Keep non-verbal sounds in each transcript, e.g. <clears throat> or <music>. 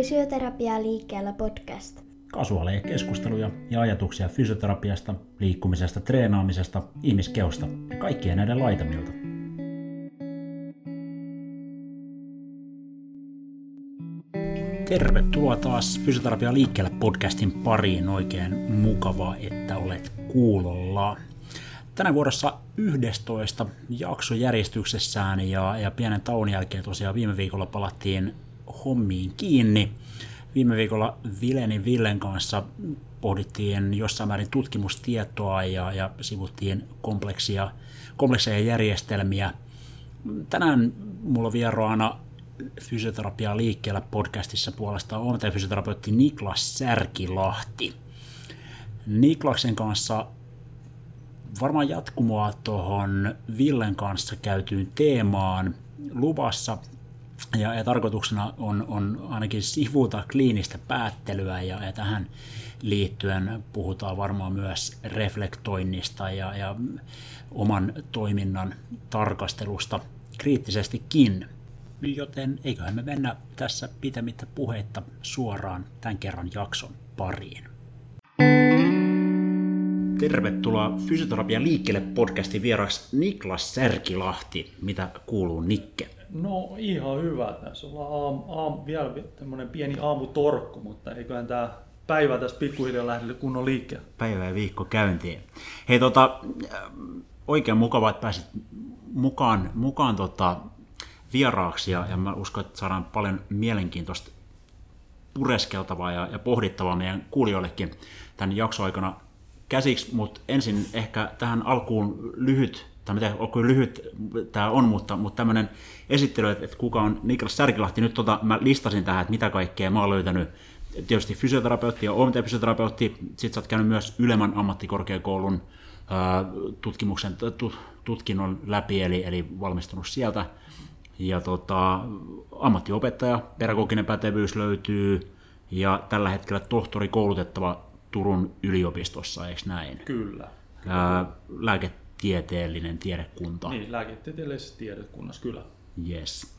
Fysioterapia liikkeellä podcast. Kasuaaleja keskusteluja ja ajatuksia fysioterapiasta, liikkumisesta, treenaamisesta, ihmiskeosta ja kaikkien näiden laitamilta. Tervetuloa taas Fysioterapia liikkeellä podcastin pariin. Oikein mukavaa, että olet kuulolla. Tänä vuorossa 11 jaksojärjestyksessään ja, ja pienen tauon jälkeen tosiaan viime viikolla palattiin hommiin kiinni. Viime viikolla Vileni Villen kanssa pohdittiin jossain määrin tutkimustietoa ja, ja sivuttiin kompleksia, komplekseja järjestelmiä. Tänään mulla on vieraana fysioterapia liikkeellä podcastissa puolestaan OMT-fysioterapeutti Niklas Särkilahti. Niklaksen kanssa varmaan jatkumoa tuohon Villen kanssa käytyyn teemaan luvassa ja, ja tarkoituksena on, on ainakin sivuta kliinistä päättelyä ja, ja tähän liittyen puhutaan varmaan myös reflektoinnista ja, ja oman toiminnan tarkastelusta kriittisestikin. Joten eiköhän me mennä tässä pitämättä puheitta suoraan tämän kerran jakson pariin. Tervetuloa Fysioterapian liikkeelle podcastin vieraksi Niklas Särkilahti. Mitä kuuluu Nikke? No ihan hyvä. Tässä ollaan aam, aam, vielä tämmöinen pieni aamutorkku, mutta eiköhän tämä päivä tästä pikkuhiljaa lähde kunnon liikkeelle. Päivä ja viikko käyntiin. Hei tota, oikein mukavaa, että pääsit mukaan, mukaan tota, vieraaksi ja, ja mä uskon, että saadaan paljon mielenkiintoista pureskeltavaa ja, ja pohdittavaa meidän kuulijoillekin tämän jakson aikana käsiksi, mutta ensin ehkä tähän alkuun lyhyt, tai mitä onko lyhyt tämä on, mutta, mutta tämmöinen esittely, että, että kuka on Niklas Särkilahti. Nyt tota, mä listasin tähän, että mitä kaikkea mä oon löytänyt. Tietysti fysioterapeutti ja OMT-fysioterapeutti, sitten sä oot käynyt myös Ylemmän ammattikorkeakoulun ää, tutkimuksen, tutkinnon läpi, eli, eli valmistunut sieltä. Ja tota, ammattiopettaja, pedagoginen pätevyys löytyy, ja tällä hetkellä tohtori koulutettava Turun yliopistossa, eikö näin? Kyllä. Ää, lääketieteellinen tiedekunta. Niin, lääketieteellisessä tiedekunnassa, kyllä. Yes.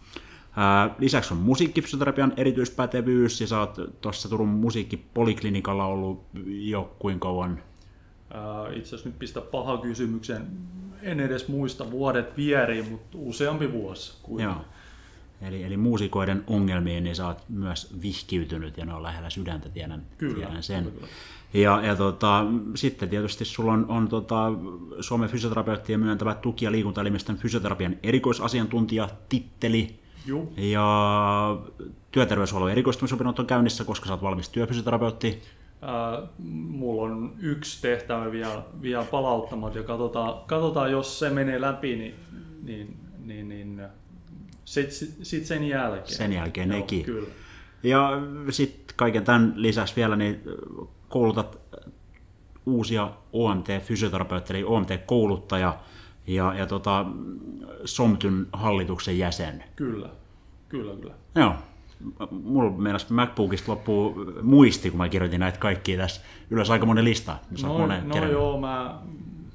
Lisäksi on musiikkipsyterapian erityispätevyys, ja sä oot tuossa Turun musiikkipoliklinikalla ollut jo kuinka kauan? Itse asiassa nyt pistä paha kysymyksen. En edes muista vuodet vieriin, mutta useampi vuosi. Kuin... Joo. Eli, eli muusikoiden ongelmiin niin sä oot myös vihkiytynyt ja ne on lähellä sydäntä, tiedän, kyllä, tiedän sen. Kyllä. Ja, ja tota, sitten tietysti sulla on, on tota, Suomen fysioterapeuttien myöntävä tuki- ja liikuntaelimistön fysioterapian erikoisasiantuntija titteli. Juh. Ja työterveyshuollon erikoistumisopinnot on käynnissä, koska sä oot valmis työfysioterapeutti. Äh, mulla on yksi tehtävä vielä, vielä palauttamat ja katsotaan, katsotaan, jos se menee läpi, niin, niin, niin, niin sitten sit sen jälkeen. Sen jälkeen Joo, nekin. Kyllä. Ja sitten kaiken tämän lisäksi vielä niin koulutat uusia OMT-fysioterapeutteja, eli OMT-kouluttaja ja, ja tota, SOMTyn hallituksen jäsen. Kyllä, kyllä, kyllä. Joo. Mulla mielestä MacBookista loppuu muisti, kun mä kirjoitin näitä kaikkia tässä ylös aika monen lista. No, no joo, mä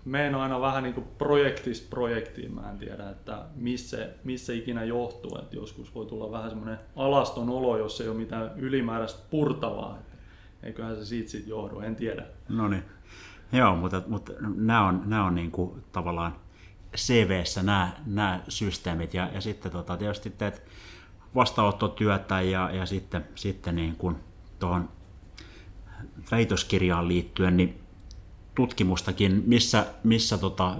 menen aina vähän niin kuin projektista projektiin. Mä en tiedä, että missä, missä ikinä johtuu. Että joskus voi tulla vähän semmoinen alaston olo, jos ei ole mitään ylimääräistä purtavaa. Eiköhän se siitä sitten johdu, en tiedä. No niin. Joo, mutta, mutta nämä on, nämä on niin kuin tavallaan CVssä nämä, nämä systeemit ja, ja sitten tota, tietysti teet vastaanottotyötä ja, ja sitten, sitten niin kuin tuohon väitöskirjaan liittyen, niin tutkimustakin, missä, missä tota,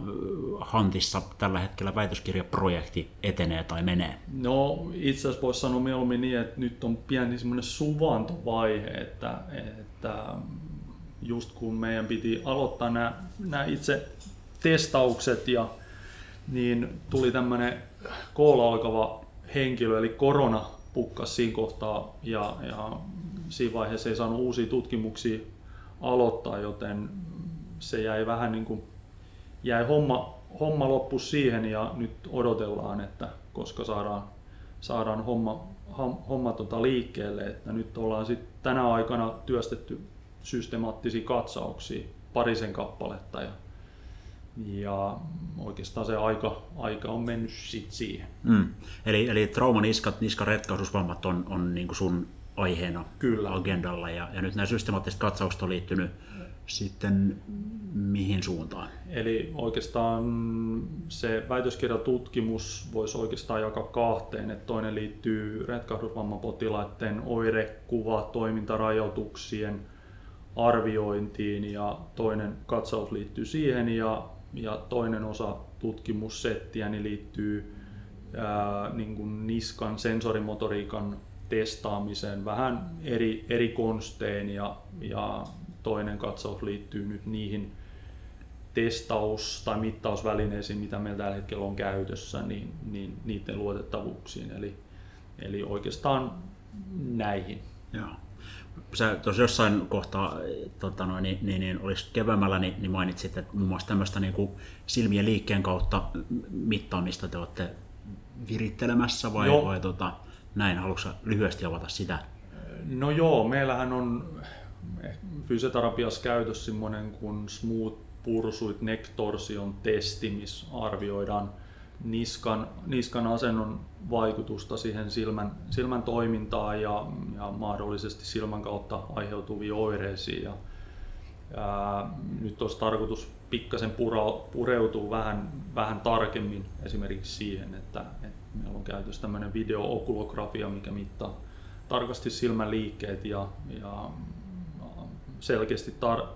Hantissa tällä hetkellä väitöskirjaprojekti etenee tai menee? No itse asiassa voisi sanoa mieluummin niin, että nyt on pieni semmoinen suvantovaihe, että, että just kun meidän piti aloittaa nämä, nämä itse testaukset ja niin tuli tämmöinen koolla alkava henkilö, eli korona pukkas siinä kohtaa ja, ja siinä vaiheessa ei saanut uusia tutkimuksia aloittaa, joten se jäi vähän niin kuin, jäi homma, homma loppu siihen ja nyt odotellaan, että koska saadaan, saadaan homma, homma tota liikkeelle, että nyt ollaan sitten tänä aikana työstetty systemaattisia katsauksia parisen kappaletta ja, ja oikeastaan se aika, aika on mennyt sit siihen. Mm. Eli, eli trauman iskat, niskan retkaisuusvammat on, on niin kuin sun aiheena Kyllä. agendalla. Ja, ja nyt nämä systemaattiset katsaukset on liittynyt sitten mihin suuntaan? Eli oikeastaan se väitöskirjatutkimus voisi oikeastaan jakaa kahteen. Että toinen liittyy retkahdusvammapotilaiden oirekuva, toimintarajoituksien arviointiin ja toinen katsaus liittyy siihen ja, ja toinen osa tutkimussettiä niin liittyy ää, niin kuin niskan sensorimotoriikan testaamiseen vähän eri, eri konstein ja, ja toinen katsaus liittyy nyt niihin testaus- tai mittausvälineisiin, mitä meillä tällä hetkellä on käytössä, niin, niin niiden luotettavuuksiin. Eli, eli oikeastaan näihin. Joo. Sä tuossa jossain kohtaa tota noin, niin, niin, niin olisi keväämällä, niin, niin mainitsit, että muun muassa tämmöistä niin kuin silmien liikkeen kautta mittaamista te olette virittelemässä vai, vai tota, näin? Haluatko lyhyesti avata sitä? No joo, meillähän on fysioterapiassa käytössä semmoinen kuin Smooth Pursuit Neck Torsion testi, missä arvioidaan niskan, niskan asennon vaikutusta siihen silmän, silmän toimintaan ja, ja mahdollisesti silmän kautta aiheutuvia oireisiin. Ja, ää, nyt olisi tarkoitus pikkasen pura, pureutua vähän, vähän tarkemmin esimerkiksi siihen, että, että meillä on käytössä tämmöinen videookulografia, mikä mittaa tarkasti silmän liikkeet ja, ja selkeästi tar-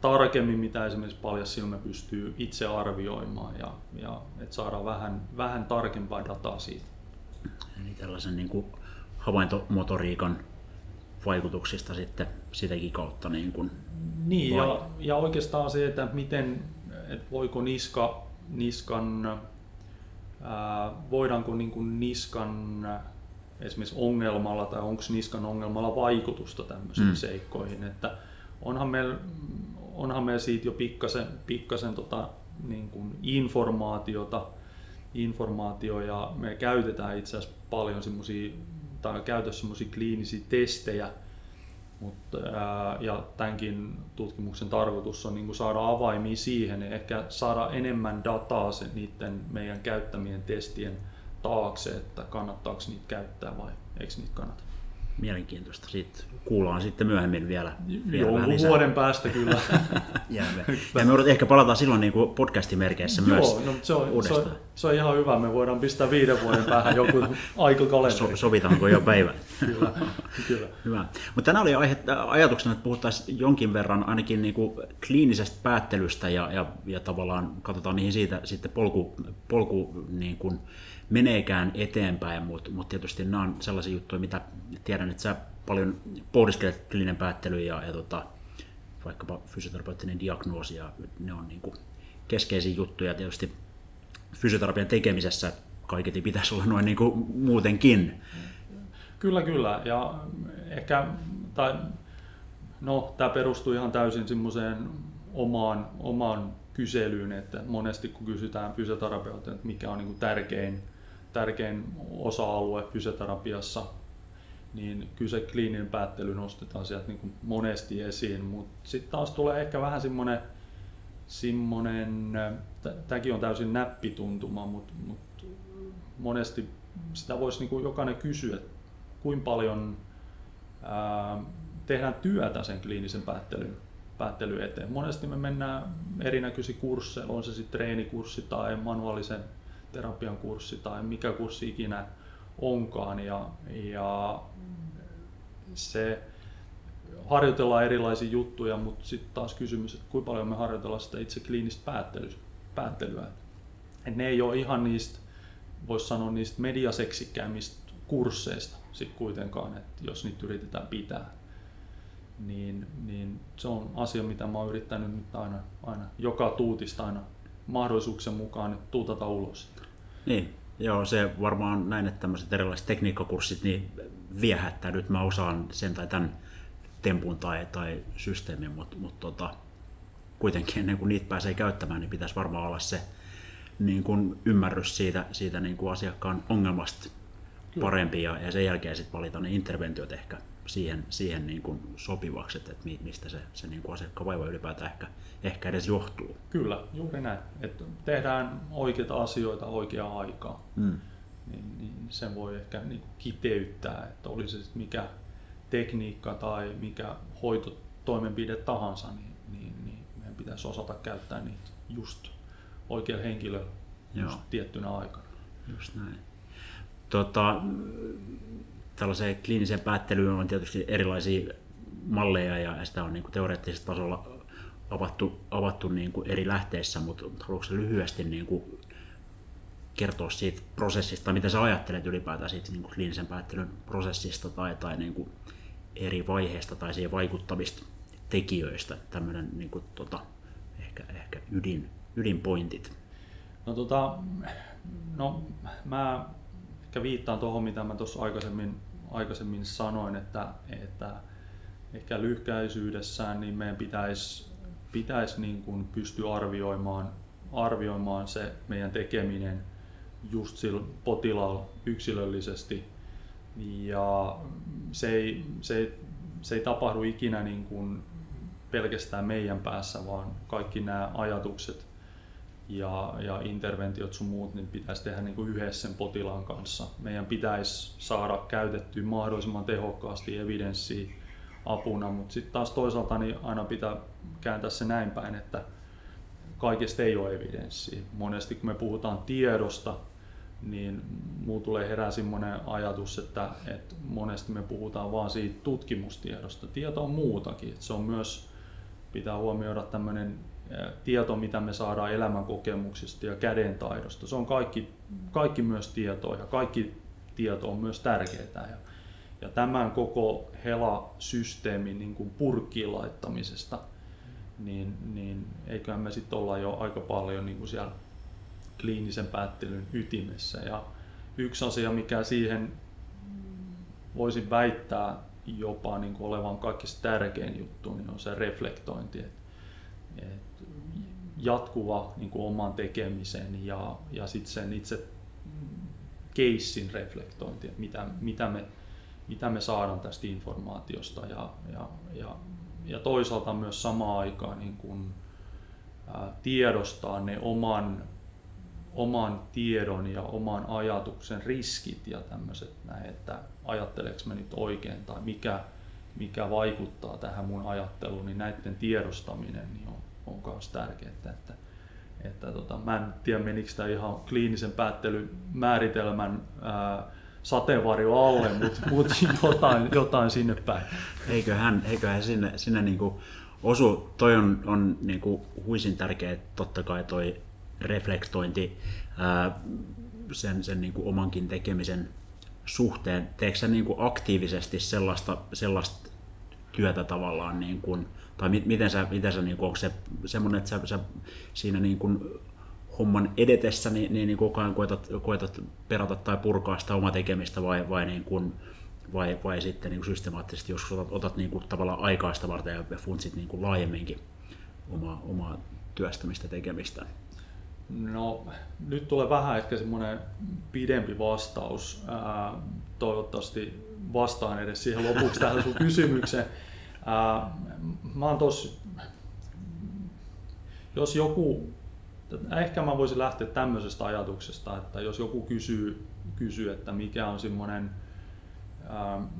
tarkemmin, mitä esimerkiksi paljas silmä pystyy itse arvioimaan ja, ja että saadaan vähän, vähän tarkempaa dataa siitä. Eli tällaisen niin kuin havaintomotoriikan vaikutuksista sitten sitäkin kautta. Niin, kuin niin ja, ja oikeastaan se, että miten, että voiko niska, niskan, ää, voidaanko niin kuin niskan esimerkiksi ongelmalla tai onko niskan ongelmalla vaikutusta tämmöisiin mm. seikkoihin, että onhan meillä, onhan meillä siitä jo pikkasen, pikkasen tota, niin kuin informaatiota, informaatio ja me käytetään itse asiassa paljon semmoisia, tai käytössä semmoisia kliinisiä testejä, mutta, ää, ja tämänkin tutkimuksen tarkoitus on niin saada avaimia siihen, ehkä saada enemmän dataa sen, niiden meidän käyttämien testien taakse, että kannattaako niitä käyttää vai eikö niitä kannata mielenkiintoista. Siitä kuullaan sitten myöhemmin vielä, vielä Jonkun vähän lisää. vuoden päästä kyllä. <laughs> Jäämme. Ja me ehkä palataan silloin niin kuin merkeissä myös Joo, no, se, on, se, on, se on ihan hyvä. Me voidaan pistää viiden vuoden päähän joku <laughs> aikakalenteri. So, sovitaanko jo päivä? <laughs> kyllä, kyllä. Hyvä. Mutta tänään oli aihe, ajatuksena, että puhuttaisiin jonkin verran ainakin niin kuin kliinisestä päättelystä ja, ja, ja tavallaan katsotaan mihin siitä sitten polku, polku niin kuin, meneekään eteenpäin, mutta mut tietysti nämä on sellaisia juttuja, mitä tiedän, että sä paljon pohdiskelet kliininen päättely ja, ja tota, vaikkapa fysioterapeuttinen diagnoosi, ja ne on niin kuin keskeisiä juttuja tietysti fysioterapian tekemisessä kaiketi pitäisi olla noin niin kuin muutenkin. Kyllä, kyllä. Ja ehkä, tai, no, tämä perustuu ihan täysin semmoiseen omaan, omaan kyselyyn, että monesti kun kysytään fysioterapeutilta, että mikä on niin kuin tärkein tärkein osa-alue fysioterapiassa, niin kyllä se kliininen päättely nostetaan sieltä niin kuin monesti esiin, mutta sitten taas tulee ehkä vähän semmoinen, semmoinen tämäkin on täysin näppituntuma, mutta, mutta monesti sitä voisi niin kuin jokainen kysyä, että kuinka paljon ää, tehdään työtä sen kliinisen päättelyn, päättelyn eteen. Monesti me mennään erinäköisiä kursseja, on se sitten treenikurssi tai manuaalisen terapian kurssi tai mikä kurssi ikinä onkaan. Ja, ja se harjoitellaan erilaisia juttuja, mutta sitten taas kysymys, että kuinka paljon me harjoitellaan sitä itse kliinistä päättelyä. Et ne ei ole ihan niistä, voisi sanoa niistä mediaseksikäämistä kursseista sit kuitenkaan, että jos niitä yritetään pitää. Niin, niin se on asia, mitä mä oon yrittänyt nyt aina, aina joka tuutista aina mahdollisuuksien mukaan tuutata ulos. Niin, joo, se varmaan näin, että tämmöiset erilaiset tekniikkakurssit niin viehättää. Nyt mä osaan sen tai tämän tempun tai, tai systeemin, mutta, mutta tota, kuitenkin ennen kuin niitä pääsee käyttämään, niin pitäisi varmaan olla se niin kuin ymmärrys siitä, siitä niin kuin asiakkaan ongelmasta parempi ja, ja sen jälkeen sitten valita ne interventiot ehkä siihen, siihen niin kuin sopivaksi, että mistä se, se niin kuin asiakkaan vaiva ylipäätään ehkä, ehkä edes johtuu. Kyllä, juuri näin. Että tehdään oikeita asioita oikeaan aikaan. Mm. Niin, niin sen voi ehkä niin kiteyttää, että oli se sitten mikä, tekniikka tai mikä hoitotoimenpide tahansa, niin, niin, niin meidän pitäisi osata käyttää niitä just oikealla henkilöllä just tiettynä aikana. Just näin. Tota, tällaiseen kliiniseen päättelyyn on tietysti erilaisia malleja ja sitä on niin kuin teoreettisella tasolla avattu, avattu niin kuin eri lähteissä, mutta haluatko lyhyesti niin kuin kertoa siitä prosessista, mitä sä ajattelet ylipäätään siitä niin kuin kliinisen päättelyn prosessista tai, tai niin kuin eri vaiheista tai siihen vaikuttavista tekijöistä, tämmöinen niin kuin, tota, ehkä, ehkä ydin, ydinpointit? No, tota, no mä ehkä viittaan tuohon, mitä mä tuossa aikaisemmin, aikaisemmin sanoin, että, että ehkä lyhkäisyydessään niin meidän pitäisi, pitäisi niin kuin pystyä arvioimaan, arvioimaan se meidän tekeminen just sillä potilaalla yksilöllisesti. Ja se ei, se ei, se ei tapahdu ikinä niin kuin pelkästään meidän päässä, vaan kaikki nämä ajatukset ja, ja interventiot sun muut niin pitäisi tehdä niin kuin yhdessä sen potilaan kanssa. Meidän pitäisi saada käytettyä mahdollisimman tehokkaasti evidenssiä apuna, mutta sitten taas toisaalta niin aina pitää kääntää se näin päin, että kaikesta ei ole evidenssiä. Monesti kun me puhutaan tiedosta, niin muu tulee herää semmoinen ajatus, että, että monesti me puhutaan vaan siitä tutkimustiedosta. Tieto on muutakin. Se on myös, pitää huomioida tämmöinen tieto, mitä me saadaan elämänkokemuksista ja kädentaidosta. Se on kaikki, kaikki myös tietoa ja kaikki tieto on myös tärkeää. Ja, ja tämän koko HELA-systeemin niin kuin purkkiin laittamisesta, niin, niin eiköhän me sitten olla jo aika paljon niin kuin siellä kliinisen päättelyn ytimessä. Ja yksi asia, mikä siihen voisin väittää jopa niin kuin olevan kaikista tärkein juttu, niin on se reflektointi. Et, et jatkuva niin kuin oman tekemisen ja, ja sitten sen itse keissin reflektointi, että mitä, mitä, me, mitä me saadaan tästä informaatiosta. Ja, ja, ja, ja toisaalta myös samaan aikaan niin kuin, ää, tiedostaa ne oman oman tiedon ja oman ajatuksen riskit ja tämmöiset näin, että ajatteleeko mä nyt oikein tai mikä, mikä vaikuttaa tähän mun ajatteluun, niin näiden tiedostaminen niin on, on myös tärkeää. Että, että tota, mä en tiedä menikö tämä ihan kliinisen päättelyn määritelmän ää, sateenvarjo alle, mutta <laughs> mut jotain, jotain sinne päin. Eiköhän, eiköhän sinne, sinne niinku osu, toi on, on niinku huisin tärkeä, totta kai toi reflektointi ää, sen, sen niin kuin omankin tekemisen suhteen. Teekö sä niin kuin aktiivisesti sellaista, sellaista työtä tavallaan, niin kuin, tai miten sä, miten sä niin kuin, onko se semmoinen, että sä, sä siinä niin kuin homman edetessä niin, niin, niin koko ajan koetat, koetat perata tai purkaa sitä omaa tekemistä vai, vai, niin kuin, vai, vai sitten niin kuin systemaattisesti joskus otat, otat niin kuin tavallaan aikaista varten ja funtsit niin kuin laajemminkin omaa, omaa työstämistä tekemistä? No, nyt tulee vähän ehkä semmoinen pidempi vastaus. Ää, toivottavasti vastaan edes siihen lopuksi tähän sun kysymykseen. Mä oon tos, jos joku, ehkä mä voisin lähteä tämmöisestä ajatuksesta, että jos joku kysyy, kysyy että mikä on semmoinen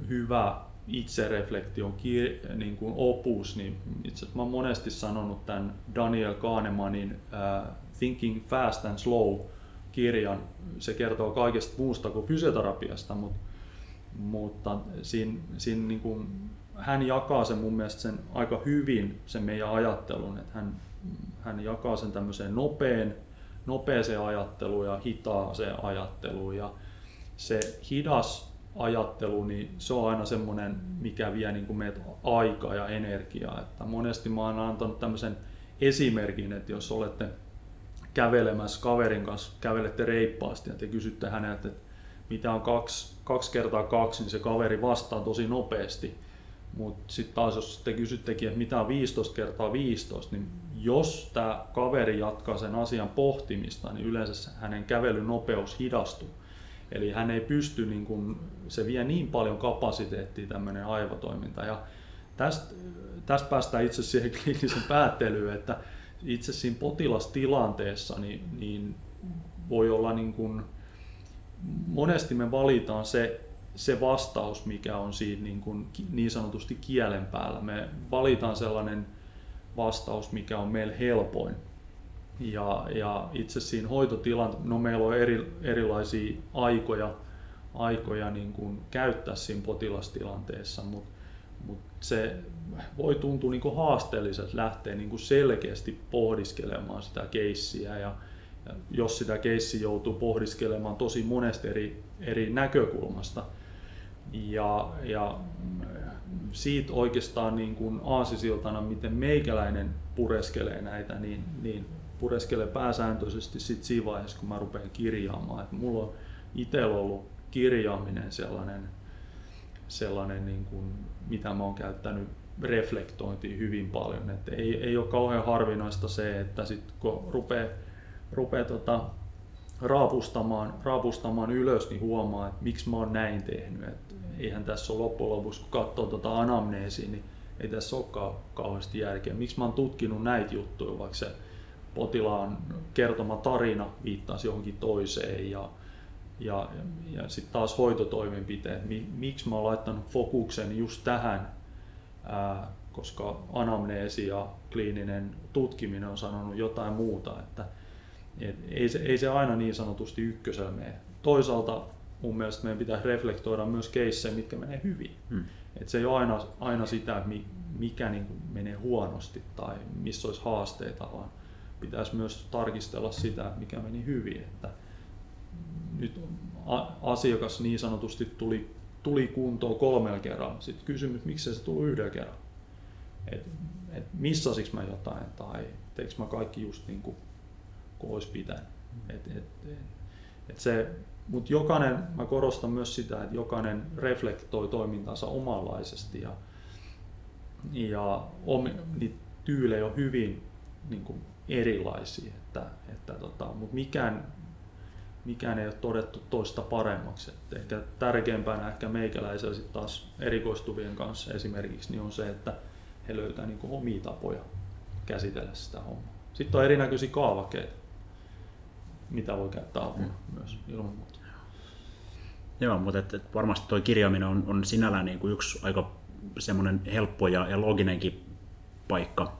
hyvä itsereflektion niin kuin opus, niin itse mä oon monesti sanonut tämän Daniel Kahnemanin Thinking Fast and Slow kirjan. Se kertoo kaikesta muusta kuin fysioterapiasta, mutta, mutta siinä, siinä niin kuin, hän jakaa sen mun mielestä sen aika hyvin, sen meidän ajattelun, että hän, hän jakaa sen tämmöiseen nopeen, nopeeseen ajatteluun ja hitaaseen ajatteluun. Ja se hidas ajattelu, niin se on aina semmoinen, mikä vie niin kuin meitä aikaa ja energiaa. Että monesti mä oon antanut tämmöisen esimerkin, että jos olette kävelemässä kaverin kanssa, kävelette reippaasti ja te kysytte häneltä, että mitä on kaksi, kaksi kertaa kaksi, niin se kaveri vastaa tosi nopeasti. Mutta sitten taas jos te kysyttekin, että mitä on 15 kertaa 15, niin jos tämä kaveri jatkaa sen asian pohtimista, niin yleensä hänen kävelynopeus hidastuu. Eli hän ei pysty, niin kun, se vie niin paljon kapasiteettia tämmöinen aivotoiminta. Ja tästä, tästä päästään itse siihen <laughs> kliinisen päättelyyn, että itse siinä potilastilanteessa niin, niin voi olla niin kuin, monesti me valitaan se, se vastaus, mikä on siinä niin, kuin, niin sanotusti kielen päällä. Me valitaan sellainen vastaus, mikä on meille helpoin. Ja, ja itse siinä hoitotilan, no meillä on eri, erilaisia aikoja, aikoja niin kuin käyttää siinä potilastilanteessa, mutta mut se voi tuntua niin haasteelliselta lähteä niin kuin selkeästi pohdiskelemaan sitä keissiä ja, ja jos sitä keissi joutuu pohdiskelemaan tosi monesta eri, eri näkökulmasta. Ja, ja siitä oikeastaan niin kuin aasisiltana, miten meikäläinen pureskelee näitä, niin, niin pureskelee pääsääntöisesti sit siinä vaiheessa, kun mä rupean kirjaamaan. Et mulla on itsellä ollut kirjaaminen sellainen, sellainen niin kuin, mitä mä oon käyttänyt reflektointiin hyvin paljon. Et ei, ei ole kauhean harvinaista se, että sit kun rupeaa, rupeaa tota, raapustamaan, raapustamaan ylös, niin huomaa, että miksi mä oon näin tehnyt. Et eihän tässä ole loppujen lopuksi, kun katsoo tota anamneesiä, niin ei tässä olekaan kauheasti järkeä. Miksi mä oon tutkinut näitä juttuja, vaikka se potilaan kertoma tarina viittaisi johonkin toiseen ja, ja, ja sitten taas hoitotoimenpiteet, miksi mä oon laittanut fokuksen just tähän, ää, koska anamneesi ja kliininen tutkiminen on sanonut jotain muuta, että et ei, se, ei se aina niin sanotusti ykkösellä mene. Toisaalta mun mielestä meidän pitää reflektoida myös keissejä, mitkä menee hyvin. Hmm. Et se ei ole aina, aina sitä, mikä niin menee huonosti tai missä olisi haasteita, vaan pitäisi myös tarkistella sitä, mikä meni hyvin. Että nyt asiakas niin sanotusti tuli, tuli kuntoon kolmella kerralla. Sitten kysymys, miksi se tuli yhdellä kerralla. Et, et missasiko mä jotain tai teekö mä kaikki just niin kuin, kuin olisi pitänyt. Et, et, et, et se, mutta jokainen, mä korostan myös sitä, että jokainen reflektoi toimintansa omanlaisesti ja, ja omi, niitä tyylejä on hyvin niin kuin erilaisia, että, että tota, mutta mikään, mikään ei ole todettu toista paremmaksi. Et ehkä tärkeämpänä ehkä meikäläisellä sit taas erikoistuvien kanssa esimerkiksi niin on se, että he löytää niin kuin omia tapoja käsitellä sitä hommaa. Sitten on erinäköisiä kaavakkeita, mitä voi käyttää apuna mm. myös ilman muuta. Joo, mutta et, et varmasti tuo kirjaaminen on, on sinällään niin kuin yksi aika semmoinen helppo ja, ja loginenkin paikka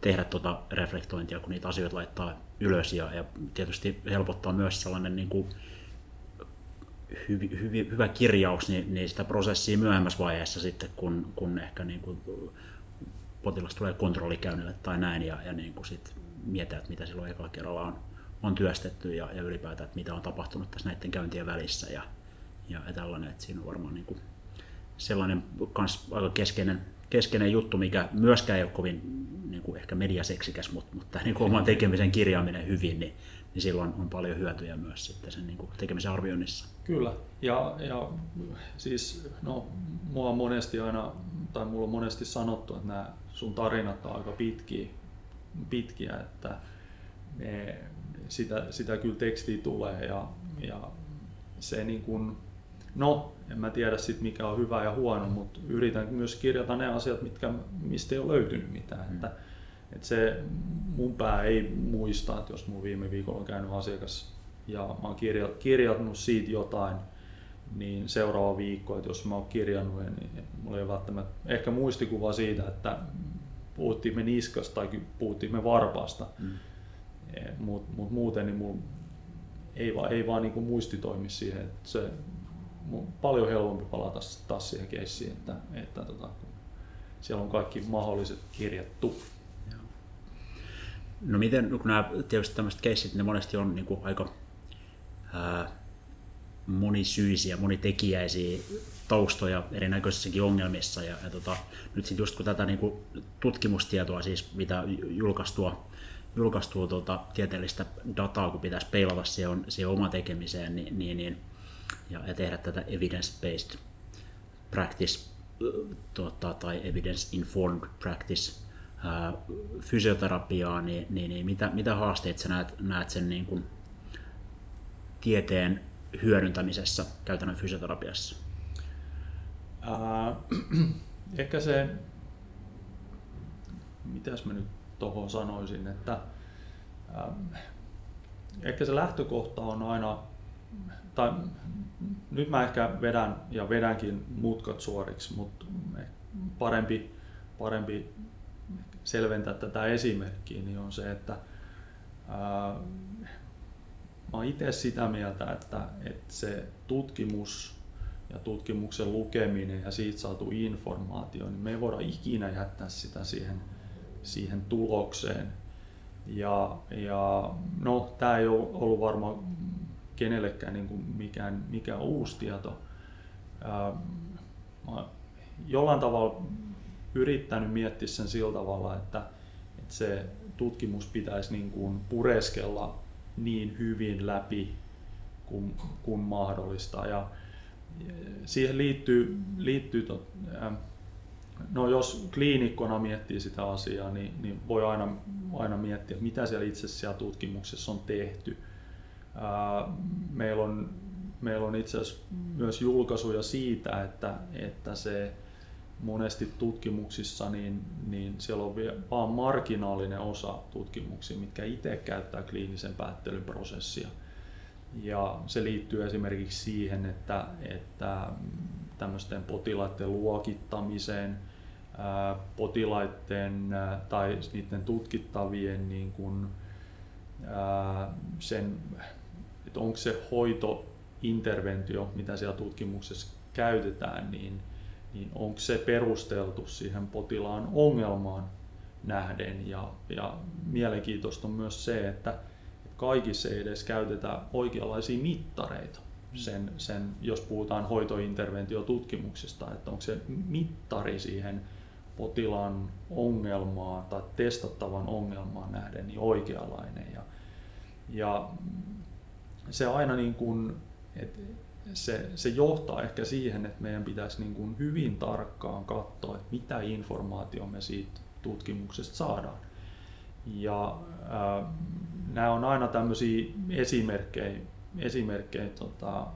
tehdä tuota reflektointia, kun niitä asioita laittaa ylös. Ja, ja tietysti helpottaa myös sellainen niin kuin hyvi, hyvi, hyvä kirjaus niin, niin sitä prosessia myöhemmässä vaiheessa sitten, kun, kun ehkä niin kuin potilas tulee kontrollikäynnille tai näin ja, ja niin kuin sit mietitään, että mitä silloin ekalla kerralla on, on työstetty ja, ja ylipäätään, että mitä on tapahtunut tässä näiden käyntien välissä ja, ja tällainen, että siinä on varmaan niin kuin sellainen kans aika keskeinen, keskeinen juttu, mikä myöskään ei ole kovin niin kuin ehkä mediaseksikäs, mutta, mutta niin kuin oman tekemisen kirjaaminen hyvin, niin, niin silloin on paljon hyötyjä myös sitten sen niin kuin tekemisen arvioinnissa. Kyllä, ja, ja siis no, mua on monesti aina, tai mulla on monesti sanottu, että nämä sun tarinat on aika pitkiä, pitkiä että ne, sitä, sitä kyllä tekstiä tulee ja, ja se niin kuin, no en mä tiedä sit mikä on hyvä ja huono, mutta yritän myös kirjata ne asiat, mitkä, mistä ei ole löytynyt mitään. Mm. Että, että se mun pää ei muista, että jos mun viime viikolla on käynyt asiakas ja mä oon kirja, kirjannut siitä jotain, niin seuraava viikko, että jos mä oon kirjannut, niin mulla ei ole välttämättä ehkä muistikuva siitä, että puhuttiin me niskasta tai puhuttiin me varpaasta. Mm. Mutta mut muuten niin mulla ei vaan, ei vaan niin muisti toimi siihen. Että se, paljon helpompi palata taas siihen keissiin, että, että tota, siellä on kaikki mahdolliset kirjattu. No miten, kun nämä tietysti tämmöiset keissit, ne monesti on niin kuin aika ää, monisyisiä, monitekijäisiä taustoja erinäköisissäkin ongelmissa. Ja, ja tota, nyt sitten just kun tätä niin kuin tutkimustietoa, siis mitä julkaistua, julkaistua tuota, tieteellistä dataa, kun pitäisi peilata siihen, siihen oma tekemiseen, niin, niin, niin ja, tehdä tätä evidence-based practice tuota, tai evidence-informed practice ää, fysioterapiaa, niin, niin, niin mitä, mitä haasteita sä näet, näet sen niin kuin tieteen hyödyntämisessä käytännön fysioterapiassa? Ää, <clears throat> ehkä se, mitäs mä nyt tuohon sanoisin, että ää, ehkä se lähtökohta on aina tai nyt mä ehkä vedän ja vedänkin mutkat suoriksi, mutta parempi, parempi selventää tätä esimerkkiä, niin on se, että ää, mä itse sitä mieltä, että, että se tutkimus ja tutkimuksen lukeminen ja siitä saatu informaatio, niin me ei voida ikinä jättää sitä siihen, siihen tulokseen. Ja, ja no, tämä ei ole ollut varmaan kenellekään niin kuin mikään, mikään uusi tieto. Ää, mä jollain tavalla yrittänyt miettiä sen sillä tavalla, että, että se tutkimus pitäisi niin kuin pureskella niin hyvin läpi kuin, kuin mahdollista. Ja siihen liittyy, liittyy tot, no jos kliinikkona miettii sitä asiaa, niin, niin voi aina, aina miettiä, mitä siellä itse siellä tutkimuksessa on tehty. Meillä on, meillä on itse asiassa myös julkaisuja siitä, että, että se monesti tutkimuksissa, niin, niin siellä on vain marginaalinen osa tutkimuksia, mitkä itse käyttää kliinisen päättelyn prosessia. Ja se liittyy esimerkiksi siihen, että, että tämmöisten potilaiden luokittamiseen, potilaiden tai niiden tutkittavien niin kuin, sen, että onko se hoitointerventio, mitä siellä tutkimuksessa käytetään, niin, niin onko se perusteltu siihen potilaan ongelmaan nähden. Ja, ja mielenkiintoista on myös se, että kaikissa ei edes käytetä oikeanlaisia mittareita. Sen, sen, jos puhutaan hoitointerventiotutkimuksesta, että onko se mittari siihen potilaan ongelmaan tai testattavan ongelmaan nähden niin oikeanlainen. Ja, ja se aina niin kuin, että se, se johtaa ehkä siihen, että meidän pitäisi niin kuin hyvin tarkkaan katsoa, että mitä informaatiota me siitä tutkimuksesta saadaan. Ja äh, nämä on aina tämmöisiä esimerkkejä, esimerkkejä tota,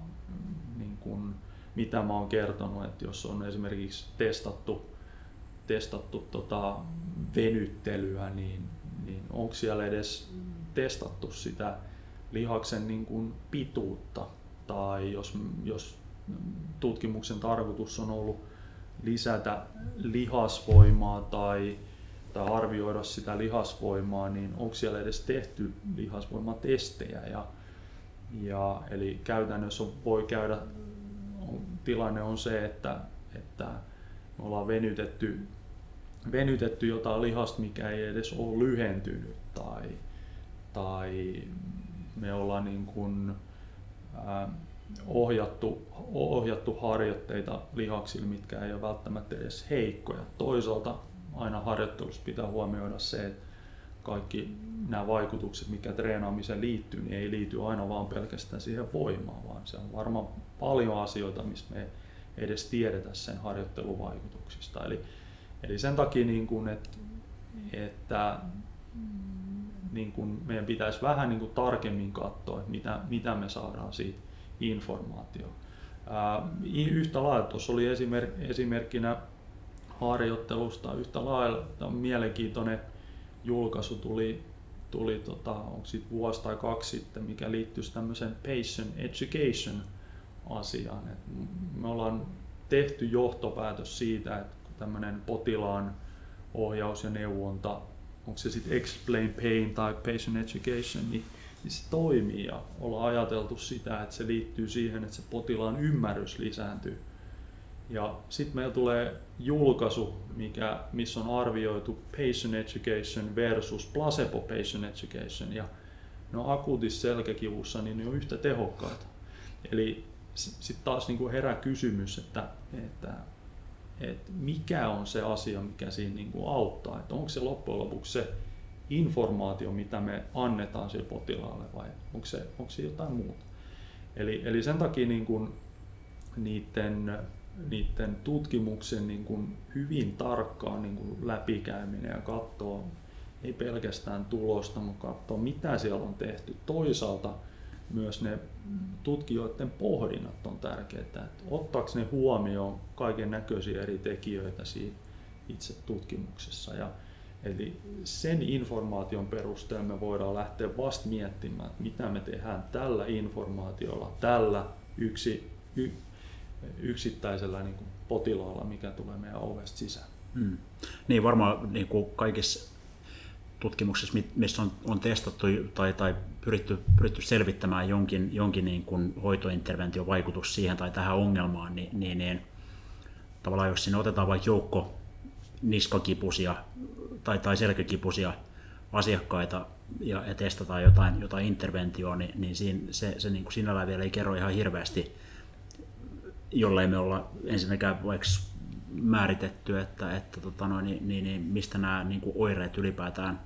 niin kuin, mitä mä oon kertonut, että jos on esimerkiksi testattu, testattu tota, venyttelyä, niin, niin onko siellä edes testattu sitä lihaksen niin kuin pituutta tai jos, jos tutkimuksen tarkoitus on ollut lisätä lihasvoimaa tai, tai arvioida sitä lihasvoimaa, niin onko siellä edes tehty lihasvoimatestejä. Ja, ja, eli käytännössä voi käydä, tilanne on se, että, että me ollaan venytetty, venytetty jotain lihasta, mikä ei edes ole lyhentynyt tai, tai me ollaan niin kuin, ohjattu, ohjattu harjoitteita lihaksille, mitkä ei ole välttämättä edes heikkoja. Toisaalta aina harjoittelussa pitää huomioida se, että kaikki nämä vaikutukset, mikä treenaamiseen liittyy, niin ei liity aina vaan pelkästään siihen voimaan, vaan se on varmaan paljon asioita, mistä me ei edes tiedetä sen harjoitteluvaikutuksista. Eli, eli sen takia, niin kuin, että, että niin kuin meidän pitäisi vähän niin kuin tarkemmin katsoa, mitä, mitä me saadaan siitä informaatio. Yhtä lailla tuossa oli esimerk, esimerkkinä harjoittelusta yhtä lailla mielenkiintoinen julkaisu tuli, tuli tota, onko sit vuosi tai kaksi sitten, mikä liittyy tämmöiseen patient education asiaan. Et me ollaan tehty johtopäätös siitä, että tämmöinen potilaan ohjaus ja neuvonta onko se sitten explain pain tai patient education, niin, niin se toimii ja ollaan ajateltu sitä, että se liittyy siihen, että se potilaan ymmärrys lisääntyy. Ja sitten meillä tulee julkaisu, mikä, missä on arvioitu patient education versus placebo patient education. Ja no akuutissa selkäkivussa niin ne on yhtä tehokkaita. Eli sitten taas niin kuin herää kysymys, että, että että mikä on se asia, mikä siinä niin kuin auttaa. Että onko se loppujen lopuksi se informaatio, mitä me annetaan sille potilaalle vai onko se, onko se jotain muuta. Eli, eli sen takia niin kuin niiden, niiden tutkimuksen niin kuin hyvin tarkkaan niin kuin läpikäyminen ja katsoa ei pelkästään tulosta, mutta katsoa mitä siellä on tehty. Toisaalta myös ne tutkijoiden pohdinnat on tärkeää, että ottaako ne huomioon kaiken näköisiä eri tekijöitä siinä itse tutkimuksessa. Ja, Eli sen informaation perusteella me voidaan lähteä vasta miettimään, että mitä me tehdään tällä informaatiolla, tällä yksi, y, yksittäisellä niin kuin potilaalla, mikä tulee meidän ovesta sisään. Hmm. Niin varmaan niin kuin kaikissa tutkimuksissa, missä on, on testattu tai, tai pyritty, pyritty selvittämään jonkin, jonkin niin kuin hoitointervention vaikutus siihen tai tähän ongelmaan, niin, niin, niin tavallaan jos sinne otetaan vaikka joukko niskakipusia tai, tai selkäkipusia asiakkaita ja, ja testataan jotain, jotain interventioa, niin, niin siinä, se, se niin kuin sinällään vielä ei kerro ihan hirveästi, jollei me olla ensinnäkään vaikka määritetty, että, että tota noin, niin, niin, niin, mistä nämä niin kuin oireet ylipäätään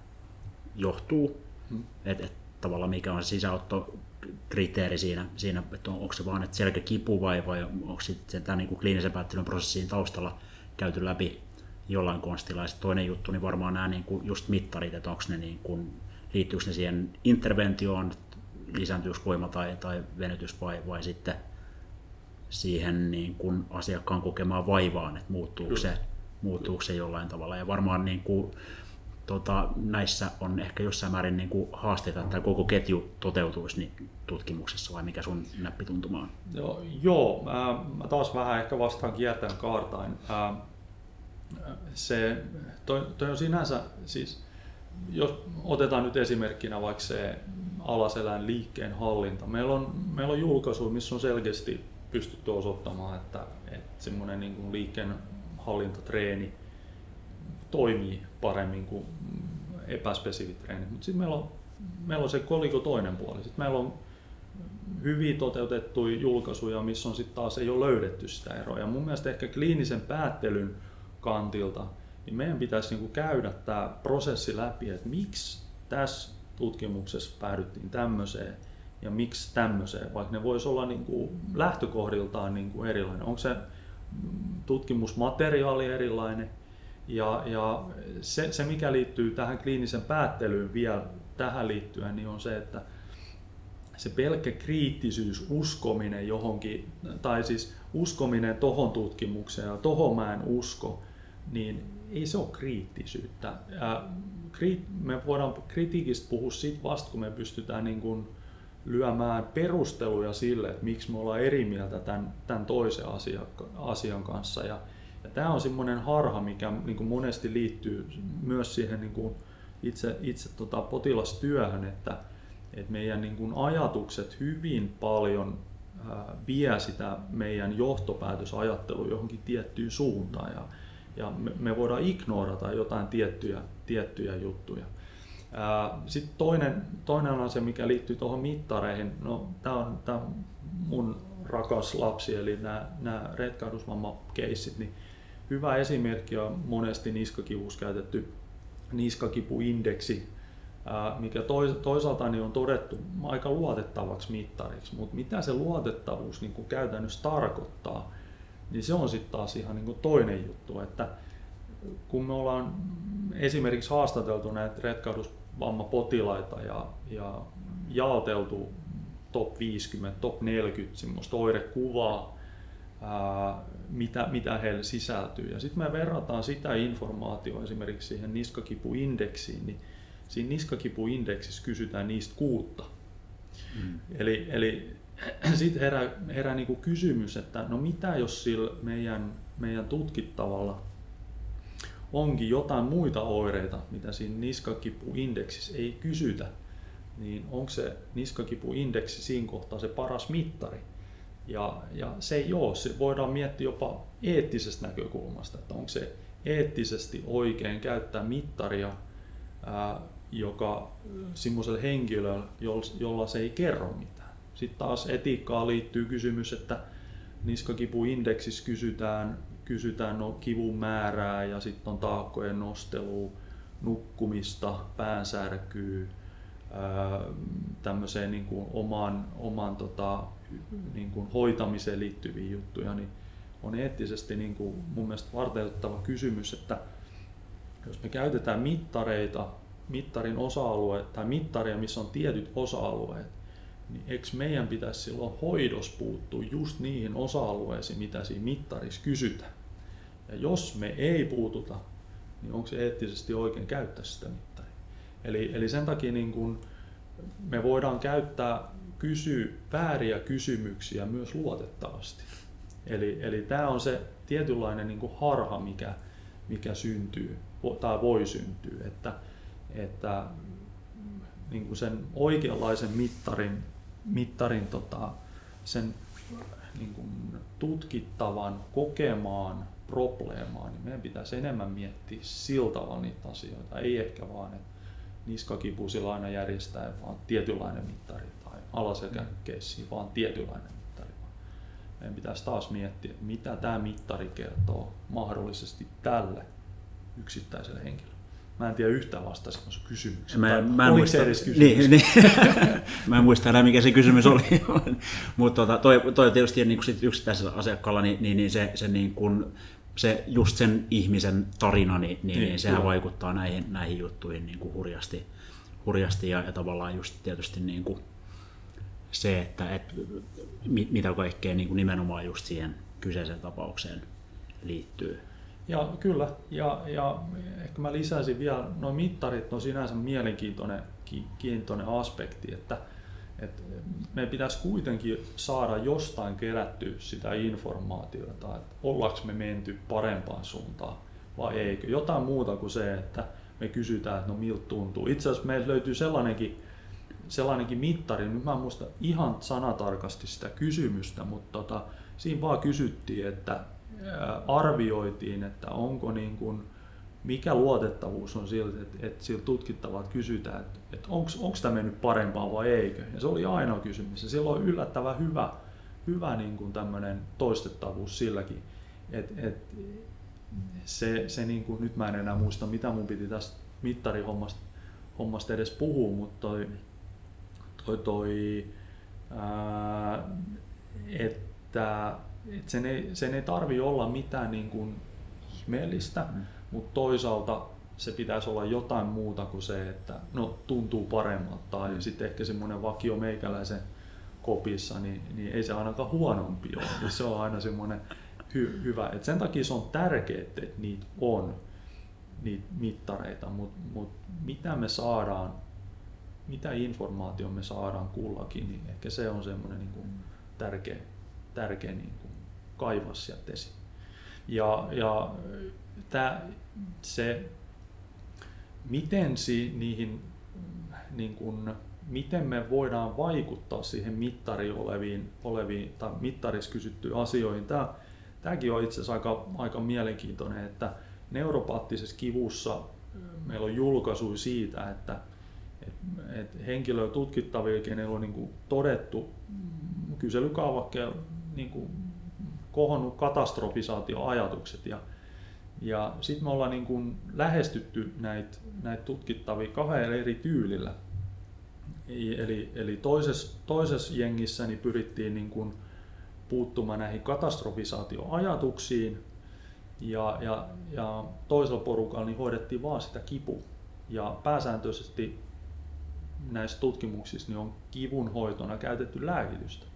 johtuu, hmm. että et, tavallaan mikä on se sisäottokriteeri siinä, siinä että on, onko se vaan että selkäkipu vai, vai onko sitten tämä niin kliinisen päättelyn prosessin taustalla käyty läpi jollain konstilla. Ja toinen juttu, niin varmaan nämä niin kuin just mittarit, että onko ne niin kuin, liittyykö ne siihen interventioon, lisääntyykö voima tai, tai venytys vai, vai sitten siihen niin kuin asiakkaan kokemaan vaivaan, että muuttuuko se, muuttuuko se jollain tavalla. Ja varmaan niin kuin, tota, näissä on ehkä jossain määrin niin kuin haasteita, että koko ketju toteutuisi niin tutkimuksessa, vai mikä sun näppituntuma on? Joo, joo mä, mä taas vähän ehkä vastaan kiertäen kaartain. Ää, se, toi, toi on sinänsä, siis jos otetaan nyt esimerkkinä vaikka se alaselän liikkeen hallinta. Meillä on, meillä on julkaisu, missä on selkeästi pystytty osoittamaan, että, että semmoinen niin kuin liikkeen hallintatreeni toimii paremmin kuin epäspesifit treenit. Mutta sitten meillä on, meillä on se koliko toinen puoli. Sitten meillä on hyvin toteutettuja julkaisuja, missä on sitten taas ei ole löydetty sitä eroa. Ja mun mielestä ehkä kliinisen päättelyn kantilta, niin meidän pitäisi niin käydä tämä prosessi läpi, että miksi tässä tutkimuksessa päädyttiin tämmöiseen ja miksi tämmöiseen, vaikka ne voisi olla niin kuin lähtökohdiltaan niin kuin erilainen. Onko se tutkimusmateriaali erilainen ja, ja se, se, mikä liittyy tähän kliinisen päättelyyn vielä tähän liittyen, niin on se, että se pelkkä kriittisyys, uskominen johonkin, tai siis uskominen tohon tutkimukseen ja tohon mä en usko, niin ei se ole kriittisyyttä. Me voidaan kritiikistä puhua siitä vasta, kun me pystytään niin kuin lyömään perusteluja sille, että miksi me ollaan eri mieltä tämän, tämän toisen asian, asian kanssa. Ja tämä on semmoinen harha, mikä niin kuin monesti liittyy myös siihen niin kuin itse, itse tota potilastyöhön, että, että meidän niin kuin ajatukset hyvin paljon vie sitä meidän johtopäätösajattelua johonkin tiettyyn suuntaan. Ja, ja me, me voidaan ignorata jotain tiettyjä, tiettyjä juttuja. Sitten toinen, toinen asia, mikä liittyy tuohon mittareihin, no tämä on, tää on mun rakas lapsi, eli nämä retkahdusvammakeissit, niin hyvä esimerkki on monesti niskakivussa käytetty niskakipuindeksi, mikä toisaalta niin on todettu aika luotettavaksi mittariksi, mutta mitä se luotettavuus niin käytännössä tarkoittaa, niin se on sitten taas ihan niin kuin toinen juttu, että kun me ollaan esimerkiksi haastateltu näitä retkahdusvammapotilaita ja, ja jaoteltu top 50, top 40 semmoista oirekuvaa, ää, mitä, mitä heille sisältyy. Ja sitten me verrataan sitä informaatiota esimerkiksi siihen niskakipuindeksiin, niin siinä niskakipuindeksissä kysytään niistä kuutta. Mm. Eli, eli <clears throat> sitten herää, herää niinku kysymys, että no mitä jos sillä meidän, meidän tutkittavalla onkin jotain muita oireita, mitä siinä niskakipuindeksissä ei kysytä, niin onko se niskakipuindeksi siinä kohtaa se paras mittari? Ja, ja se ei ole, se voidaan miettiä jopa eettisestä näkökulmasta, että onko se eettisesti oikein käyttää mittaria, ää, joka semmoiselle henkilölle, jolla se ei kerro mitään. Sitten taas etiikkaan liittyy kysymys, että niskakipuindeksissä kysytään, kysytään no kivun määrää ja sitten on taakkojen nostelu, nukkumista, päänsärkyy, tämmöiseen niin kuin oman, oman tota, niin kuin hoitamiseen liittyviä juttuja, niin on eettisesti niin kuin mun mielestä varteuttava kysymys, että jos me käytetään mittareita, mittarin osa-alue tai mittaria, missä on tietyt osa-alueet, niin eikö meidän pitäisi silloin hoidos puuttua just niihin osa-alueisiin, mitä siinä mittarissa kysytään. Ja jos me ei puututa niin onko se eettisesti oikein käyttää sitä mittaria. Eli, eli sen takia niin kun me voidaan käyttää kysy, vääriä kysymyksiä myös luotettavasti. Eli, eli tämä on se tietynlainen niin harha, mikä, mikä syntyy tai voi syntyä, että, että niin kuin sen oikeanlaisen mittarin, mittarin tota, sen niin kuin tutkittavan, kokemaan probleemaan, niin meidän pitäisi enemmän miettiä sillä tavalla niitä asioita. Ei ehkä vaan, että niskakipu sillä aina järjestää vaan tietynlainen mittari tai alaselkäkeissi vaan tietynlainen mittari. Meidän pitäisi taas miettiä, mitä tämä mittari kertoo mahdollisesti tälle yksittäiselle henkilölle. Mä en tiedä yhtään vastasinko sun kysymykseen. Mä, mä en muista, edes kysymys? Niin, niin. <laughs> mä en muista enää, mikä se kysymys oli. <laughs> Mutta tota, toi, toi tietysti niin kuin yksittäisellä asiakkaalla, niin, niin, niin se, se, niin kuin, se, just sen ihmisen tarina, niin, niin, niin, niin sehän kyllä. vaikuttaa näihin, näihin juttuihin niin kuin hurjasti, hurjasti ja, ja tavallaan just tietysti niin kuin se, että et, mitä kaikkea niin kuin nimenomaan just siihen kyseiseen tapaukseen liittyy. Ja kyllä, ja, ja ehkä mä lisäisin vielä, nuo mittarit on sinänsä mielenkiintoinen kiintoinen aspekti, että, että meidän pitäisi kuitenkin saada jostain kerättyä sitä informaatiota, että ollaanko me menty parempaan suuntaan vai eikö. Jotain muuta kuin se, että me kysytään, että no miltä tuntuu. Itse asiassa meillä löytyy sellainenkin, sellainenkin mittari, nyt mä en muista ihan sanatarkasti sitä kysymystä, mutta tota, siinä vaan kysyttiin, että arvioitiin, että onko niin kuin, mikä luotettavuus on siltä, että, että siltä tutkittavalta kysytään, että, että onko tämä mennyt parempaan vai eikö. Ja se oli ainoa kysymys. Ja silloin on yllättävän hyvä, hyvä niin kuin tämmöinen toistettavuus silläkin. Et, et, se, se niin kuin, nyt mä en enää muista, mitä mun piti tästä mittarihommasta hommasta edes puhua, mutta toi, toi, toi ää, että et sen ei, sen ei tarvi olla mitään niin kuin ihmeellistä, mm. mutta toisaalta se pitäisi olla jotain muuta kuin se, että no tuntuu paremmalta tai mm. sitten ehkä semmoinen vakio meikäläisen kopissa, niin, niin ei se ainakaan huonompi ole. Se on aina semmoinen hy, hyvä. Et sen takia se on tärkeää, että niitä on, niitä mittareita, mutta mut mitä me saadaan, mitä informaatio me saadaan kullakin, niin ehkä se on semmoinen niin kuin tärkeä, tärkeä niin kuin kaivaa sieltä esiin. Ja, ja tää, se, miten si, niihin, niin kun, miten me voidaan vaikuttaa siihen mittari oleviin, oleviin tai mittarissa kysyttyihin asioihin. Tämä, tämäkin on itse asiassa aika, aika mielenkiintoinen, että neuropaattisessa kivussa meillä on julkaisu siitä, että et, et henkilöä tutkittavilla, kenellä on niin kuin todettu kyselykaavakkeen niin kuin kohonnut katastrofisaatioajatukset. Ja, ja sitten me ollaan niin kuin lähestytty näitä näit tutkittavia kahdella eri tyylillä. Eli, eli toisessa, toisessa jengissä niin pyrittiin niin kuin puuttumaan näihin katastrofisaatioajatuksiin ja, ja, ja toisella porukalla niin hoidettiin vaan sitä kipu. Ja pääsääntöisesti näissä tutkimuksissa niin on kivun hoitona käytetty lääkitystä.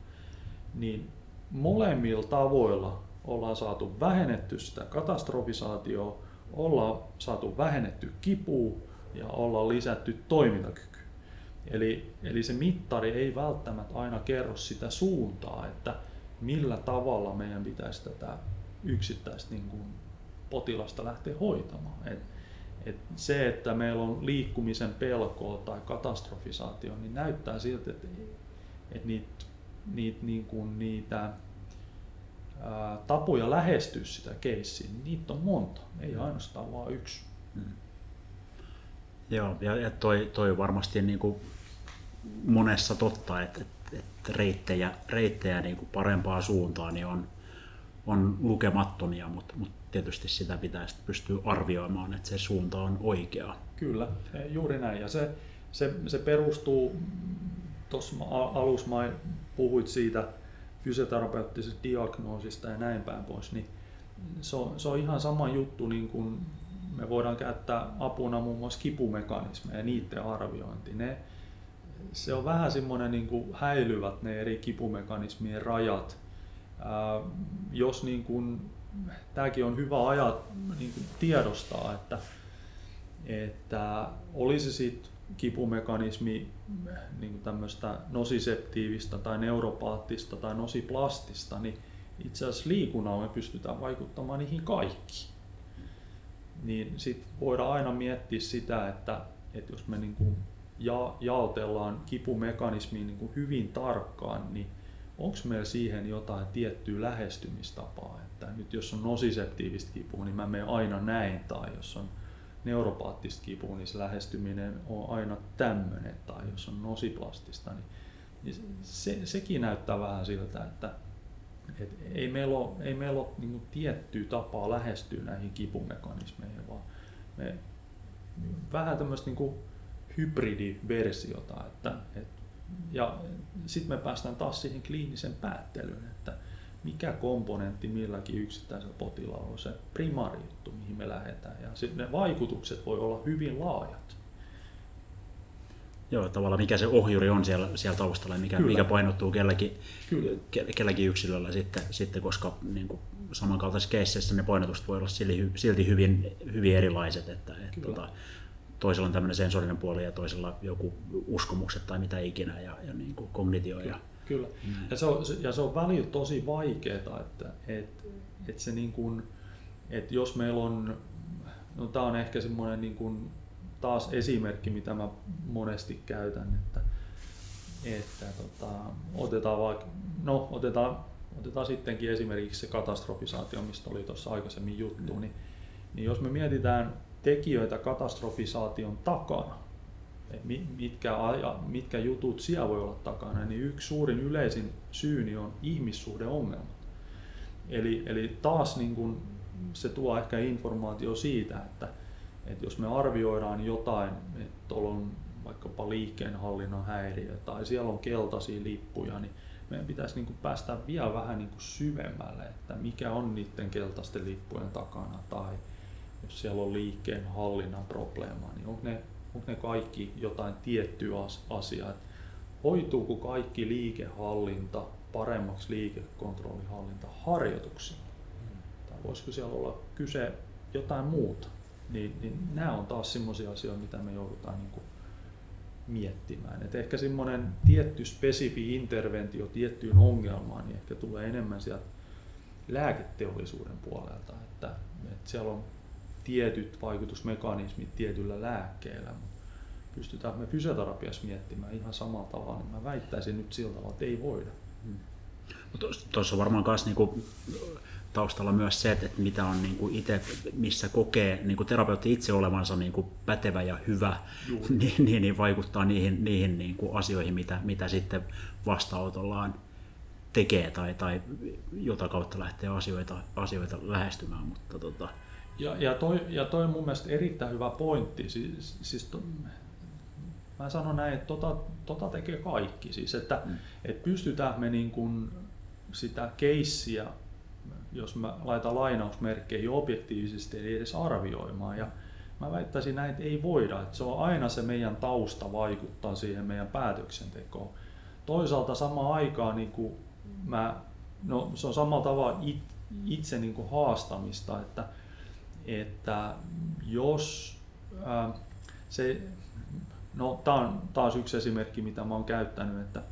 Niin molemmilla tavoilla ollaan saatu vähennetty sitä katastrofisaatioa, ollaan saatu vähennetty kipua ja ollaan lisätty toimintakyky. Eli, eli se mittari ei välttämättä aina kerro sitä suuntaa, että millä tavalla meidän pitäisi tätä yksittäistä niin kuin potilasta lähteä hoitamaan. Et, et se, että meillä on liikkumisen pelkoa tai katastrofisaatio, niin näyttää siltä, että, että niitä niitä, niin kuin niitä ää, tapoja lähestyä sitä keissiä, niin niitä on monta, ei mm. ainoastaan vain yksi. Mm. Joo, ja, ja toi, toi varmasti niin kuin monessa totta, että, että, että reittejä, reittejä niin kuin parempaan suuntaan niin on, on lukemattomia, mutta, mutta tietysti sitä pitää pystyä arvioimaan, että se suunta on oikea. Kyllä, juuri näin. Ja se, se, se perustuu, tuossa alussa puhuit siitä fysioterapeuttisesta diagnoosista ja näin päin pois, niin se on, se on ihan sama juttu, niin kuin me voidaan käyttää apuna muun muassa kipumekanismeja ja niiden arviointi. Ne, se on vähän semmoinen niin kuin häilyvät ne eri kipumekanismien rajat. Ää, jos niin kuin, tämäkin on hyvä ajat niin kuin tiedostaa, että että olisi sitten kipumekanismi niin tämmöistä nosiseptiivistä tai neuropaattista tai nosiplastista, niin itse asiassa liikunnalla me pystytään vaikuttamaan niihin kaikki. Niin sitten voidaan aina miettiä sitä, että, että jos me niin kuin ja, jaotellaan kipumekanismiin niin kuin hyvin tarkkaan, niin onko meillä siihen jotain tiettyä lähestymistapaa, että nyt jos on nosiseptiivistä kipua, niin mä menen aina näin, tai jos on neuropaattista kipua, niin se lähestyminen on aina tämmöinen, tai jos on nosiplastista, niin, niin se, sekin näyttää vähän siltä, että et ei meillä ole, ei meillä ole niin tiettyä tapaa lähestyä näihin kipumekanismeihin, vaan me vähän tämmöistä niin hybridiversiota, että, et, ja sitten me päästään taas siihen kliinisen päättelyyn, että mikä komponentti milläkin yksittäisellä potilaalla on se primaari juttu, mihin me lähdetään. Ja sitten ne vaikutukset voi olla hyvin laajat. Joo, tavallaan mikä se ohjuri on siellä, siellä taustalla ja mikä, mikä painottuu kelläkin, Kyllä. Ke, kelläkin yksilöllä sitten, sitten koska niin kuin samankaltaisissa keisseissä ne painotukset voi olla silti, silti hyvin, hyvin erilaiset. Että, että tota, toisella on tämmöinen sensorinen puoli ja toisella joku uskomukset tai mitä ikinä ja, ja niin kuin kognitio. Ja, Kyllä. Mm. Ja, se on, ja se on välillä tosi vaikeaa, että, että, että se niin kuin, että jos meillä on, no tämä on ehkä semmoinen niin kuin taas esimerkki, mitä mä monesti käytän, että, että tota, otetaan vaikka, no otetaan, otetaan sittenkin esimerkiksi se katastrofisaatio, mistä oli tuossa aikaisemmin juttu, mm. niin, niin jos me mietitään tekijöitä katastrofisaation takana, mitkä, mitkä jutut siellä voi olla takana, niin yksi suurin yleisin syyni on ihmissuhdeongelmat. Eli, eli taas niin kun se tuo ehkä informaatio siitä, että, että jos me arvioidaan jotain, että tuolla on vaikkapa liikkeenhallinnan häiriö tai siellä on keltaisia lippuja, niin meidän pitäisi niin kuin päästä vielä vähän niin syvemmälle, että mikä on niiden keltaisten lippujen takana tai jos siellä on liikkeenhallinnan probleema, niin onko ne onko ne kaikki jotain tiettyä asiaa. Hoituuko kaikki liikehallinta paremmaksi liikekontrollihallinta harjoituksilla? Tai voisiko siellä olla kyse jotain muuta? Niin, niin nämä on taas sellaisia asioita, mitä me joudutaan niin kuin miettimään. Et ehkä semmoinen tietty spesifi interventio tiettyyn ongelmaan niin ehkä tulee enemmän sieltä lääketeollisuuden puolelta, että, että siellä on tietyt vaikutusmekanismit tietyllä lääkkeellä, pystytään me fysioterapiassa miettimään ihan samalla tavalla, niin mä väittäisin nyt sillä tavalla, että ei voida. Hmm. Tuossa on varmaan myös niinku taustalla myös se, että mitä on niinku itse, missä kokee niinku terapeutti itse olevansa niinku pätevä ja hyvä, <laughs> niin, niin, niin, vaikuttaa niihin, niihin niinku asioihin, mitä, mitä sitten vastaanotollaan tekee tai, tai jota kautta lähtee asioita, asioita lähestymään. Mutta tota, ja, ja, toi, ja toi on mun mielestä erittäin hyvä pointti. Siis, siis to, mä sanon näin, että tota, tota tekee kaikki. Siis, että mm. et pystytään me niin kun sitä keissiä, jos mä laitan lainausmerkkeihin objektiivisesti, eli edes arvioimaan. Ja mä väittäisin näin, että ei voida. Että se on aina se meidän tausta vaikuttaa siihen meidän päätöksentekoon. Toisaalta samaan aikaan niin kuin mä, no, se on samalla tavalla it, itse niin kuin haastamista, että että jos ää, se, no tämä on taas yksi esimerkki, mitä mä oon käyttänyt, että,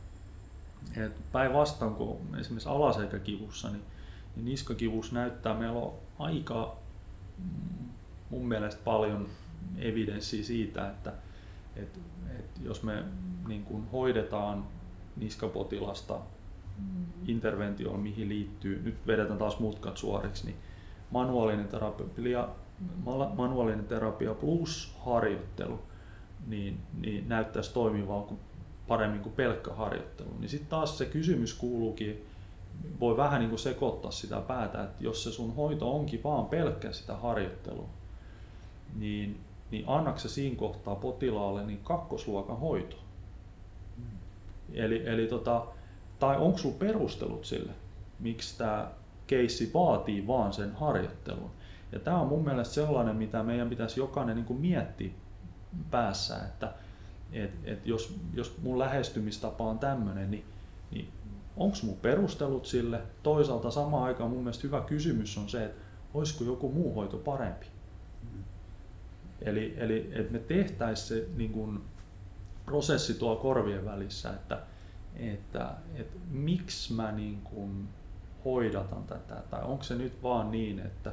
että päinvastoin kun esimerkiksi alaselkäkivussa, niin, niin niskakivussa näyttää, meillä on aika mm, mun mielestä paljon evidenssiä siitä, että, että, että jos me niin kuin hoidetaan niskapotilasta interventioon, mihin liittyy, nyt vedetään taas mutkat suoriksi, niin manuaalinen terapia, manuaalinen terapia plus harjoittelu niin, niin näyttäisi toimivaa paremmin kuin pelkkä harjoittelu. Niin sitten taas se kysymys kuuluukin, voi vähän niin kuin sekoittaa sitä päätä, että jos se sun hoito onkin vaan pelkkä sitä harjoittelua, niin, niin annakse se siinä kohtaa potilaalle niin kakkosluokan hoito? Eli, eli tota, tai onko sulla perustelut sille, miksi tämä keissi vaatii vaan sen harjoittelun. Ja tämä on mun mielestä sellainen, mitä meidän pitäisi jokainen niin kuin miettiä päässä, että et, et jos, jos mun lähestymistapa on tämmöinen, niin, niin onko mun perustelut sille? Toisaalta samaan aikaan mun mielestä hyvä kysymys on se, että olisiko joku muu hoito parempi. Eli, eli että me tehtäisiin se niin kuin, prosessi tuo korvien välissä, että, että, että miksi mä niin kuin, hoidatan tätä, tai onko se nyt vaan niin, että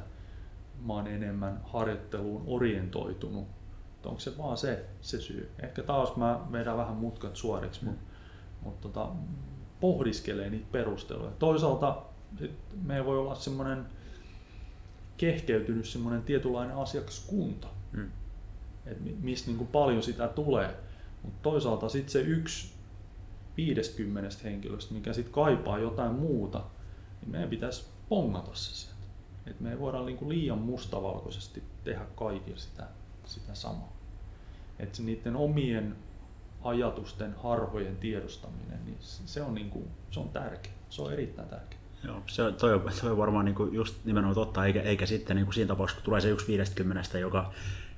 mä oon enemmän harjoitteluun orientoitunut, tai onko se vaan se, se syy. Ehkä taas mä vedän vähän mutkat suoriksi, mm. mutta mut tota, pohdiskelee niitä perusteluja. Toisaalta sit meillä voi olla semmoinen kehkeytynyt semmoinen tietynlainen asiakaskunta, mm. että mistä niin paljon sitä tulee. Mutta toisaalta sitten se yksi 50 henkilöstä, mikä sitten kaipaa jotain muuta, niin meidän pitäisi pongata se sieltä. Et me ei voida niinku liian mustavalkoisesti tehdä kaikille sitä, sitä samaa. Et niiden omien ajatusten, harhojen tiedostaminen, niin se on, niinku, se on tärkeä. Se on erittäin tärkeä. Joo, se, toi, toi on varmaan niinku just nimenomaan totta, eikä, eikä sitten niinku siinä tapauksessa, kun tulee se yksi 50, joka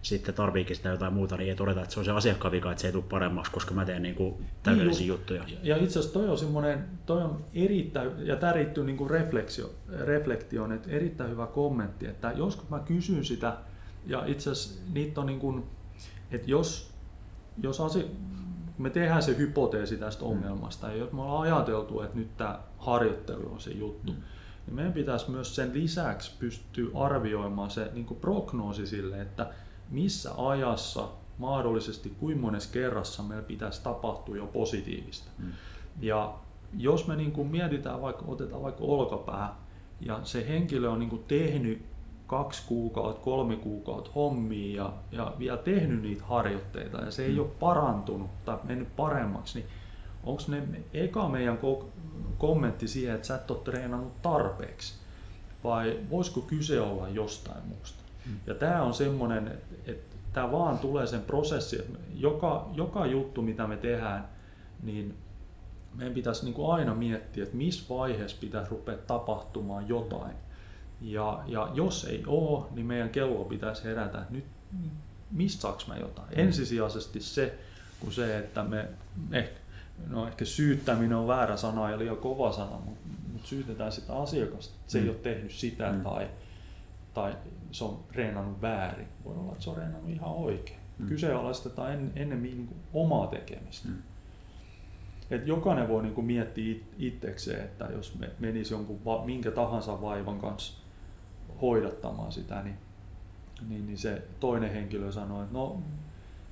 sitten tarviikin sitä jotain muuta, niin ei todeta, että se on se asiakkaan vika, että se ei tule paremmaksi, koska mä teen niinku täydellisiä niin, juttuja. Ja itse asiassa toi on semmoinen, toi on erittäin, ja tämä riittyy niinku refleksio, reflektioon, että erittäin hyvä kommentti, että joskus mä kysyn sitä, ja itse asiassa niitä on niin kuin, että jos, jos asia, me tehdään se hypoteesi tästä mm. ongelmasta, ja jos me ollaan ajateltu, että nyt tämä harjoittelu on se juttu, mm. niin meidän pitäisi myös sen lisäksi pystyä arvioimaan se niin kuin prognoosi sille, että missä ajassa mahdollisesti kuinka monessa kerrassa meillä pitäisi tapahtua jo positiivista. Mm. Ja jos me niin kuin mietitään, vaikka otetaan vaikka olkapää, ja se henkilö on niin kuin tehnyt kaksi kuukautta, kolme kuukautta hommia ja, ja vielä tehnyt niitä harjoitteita ja se ei mm. ole parantunut tai mennyt paremmaksi, niin onko ne eka meidän kommentti siihen, että sä et ole treenannut tarpeeksi vai voisiko kyse olla jostain muusta? Ja tämä on semmoinen, että tämä vaan tulee sen prosessi, että joka, joka juttu mitä me tehdään, niin meidän pitäisi niin kuin aina miettiä, että missä vaiheessa pitäisi rupea tapahtumaan jotain. Ja, ja jos ei ole, niin meidän kello pitäisi herätä, että nyt mistä saaks mä jotain. Mm. Ensisijaisesti se, kun se, että me, ehkä, no ehkä syyttäminen on väärä sana ja liian kova sana, mutta, mutta syytetään sitä asiakasta, että se mm. ei ole tehnyt sitä mm. tai, tai se on reenannut väärin. Voi olla, että se on reenannut ihan oikein. Mm. Kyseenalaistetaan en, ennemmin niin kuin omaa tekemistä. Mm. Et jokainen voi niin kuin miettiä itsekseen, että jos me menisi jonkun va, minkä tahansa vaivan kanssa hoidattamaan sitä, niin, niin, niin se toinen henkilö sanoo, että no,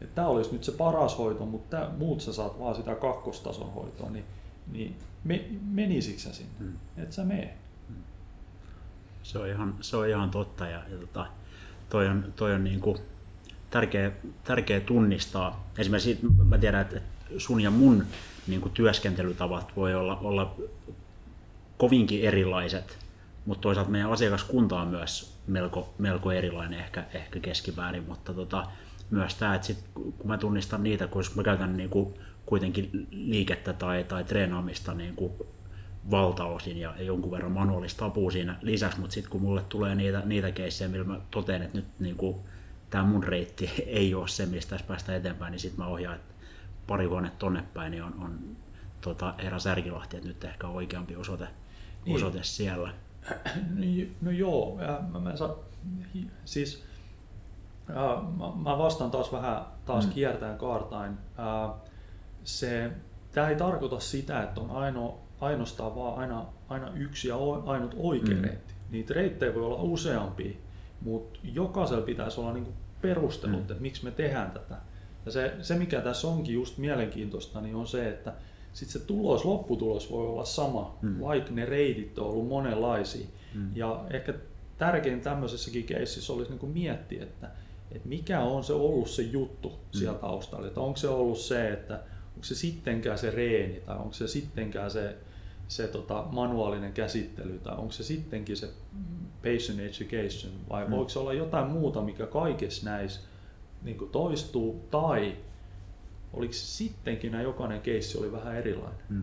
että tämä olisi nyt se paras hoito, mutta tää, muut sä saat vaan sitä kakkostason hoitoa, niin, niin me, menisikö sä sinne? Mm. Et sä mene. Se on ihan, se on ihan totta ja, ja tota, toi on, toi on niin kuin tärkeä, tärkeä tunnistaa. Esimerkiksi mä tiedän, että sun ja mun niin kuin työskentelytavat voi olla, olla kovinkin erilaiset, mutta toisaalta meidän asiakaskunta on myös melko, melko erilainen ehkä, ehkä keskiväärin, mutta tota, myös tämä, että sit, kun mä tunnistan niitä, kun mä käytän niin kuin kuitenkin liikettä tai, tai treenaamista niin kuin valtaosin ja jonkun verran manuaalista apua siinä lisäksi, mutta sitten kun mulle tulee niitä, niitä keissejä, millä mä totean, että nyt niin kuin, tämä mun reitti <laughs> ei ole se, mistä tässä päästä eteenpäin, niin sitten mä ohjaan, että pari huonetta tonne päin, niin on, on tota, Herra Särkilahti, että nyt ehkä on oikeampi osoite, niin. osoite siellä. <clears throat> No joo, mä, mä saa, siis mä, mä vastaan taas vähän taas mm. kiertäen kaartain. Se, tämä ei tarkoita sitä, että on ainoa ainoastaan vaan aina, aina yksi ja ainut oikea mm. reitti. Niitä reittejä voi olla useampia, mutta jokaisella pitäisi olla niinku perustelut, mm. että miksi me tehdään tätä. Ja se, se, mikä tässä onkin just mielenkiintoista, niin on se, että sit se tulos, lopputulos voi olla sama, mm. vaikka ne reitit on ollut monenlaisia. Mm. Ja ehkä tärkein tämmöisessäkin keississä olisi niin miettiä, että, että mikä on se ollut se juttu mm. siellä taustalla. Että onko se ollut se, että onko se sittenkään se reeni tai onko se sittenkään se, se tota, manuaalinen käsittely tai onko se sittenkin se patient education vai mm. voiko se olla jotain muuta, mikä kaikessa näissä niin toistuu tai oliko se sittenkin nämä jokainen keissi oli vähän erilainen. Mm.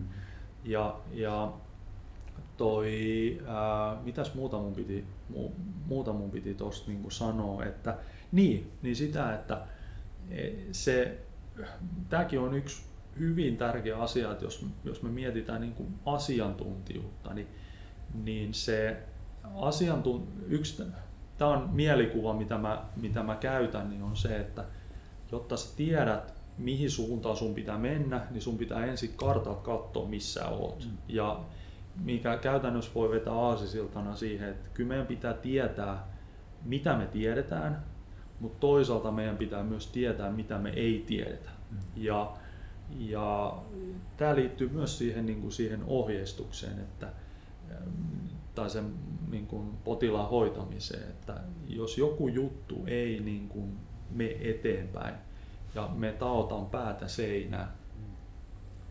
Ja, ja toi, ää, mitäs muuta mun piti, mu, muuta mun piti tosta niin sanoa, että niin, niin sitä, että e, se, tämäkin on yksi hyvin tärkeä asia, että jos, jos me mietitään niin kuin asiantuntijuutta, niin, niin se asiantunt, yksi tämä on mielikuva, mitä mä, mitä mä käytän, niin on se, että jotta sä tiedät, mihin suuntaan sun pitää mennä, niin sun pitää ensin kartalta katsoa, missä oot. Mm. Ja mikä käytännössä voi vetää aasisiltana siihen, että kyllä meidän pitää tietää, mitä me tiedetään, mutta toisaalta meidän pitää myös tietää, mitä me ei tiedetä. Mm. Ja, ja tämä liittyy myös siihen, niin kuin siihen ohjeistukseen, että, tai sen niin kuin potilaan hoitamiseen, että jos joku juttu ei niin kuin me eteenpäin ja me taotaan päätä seinään,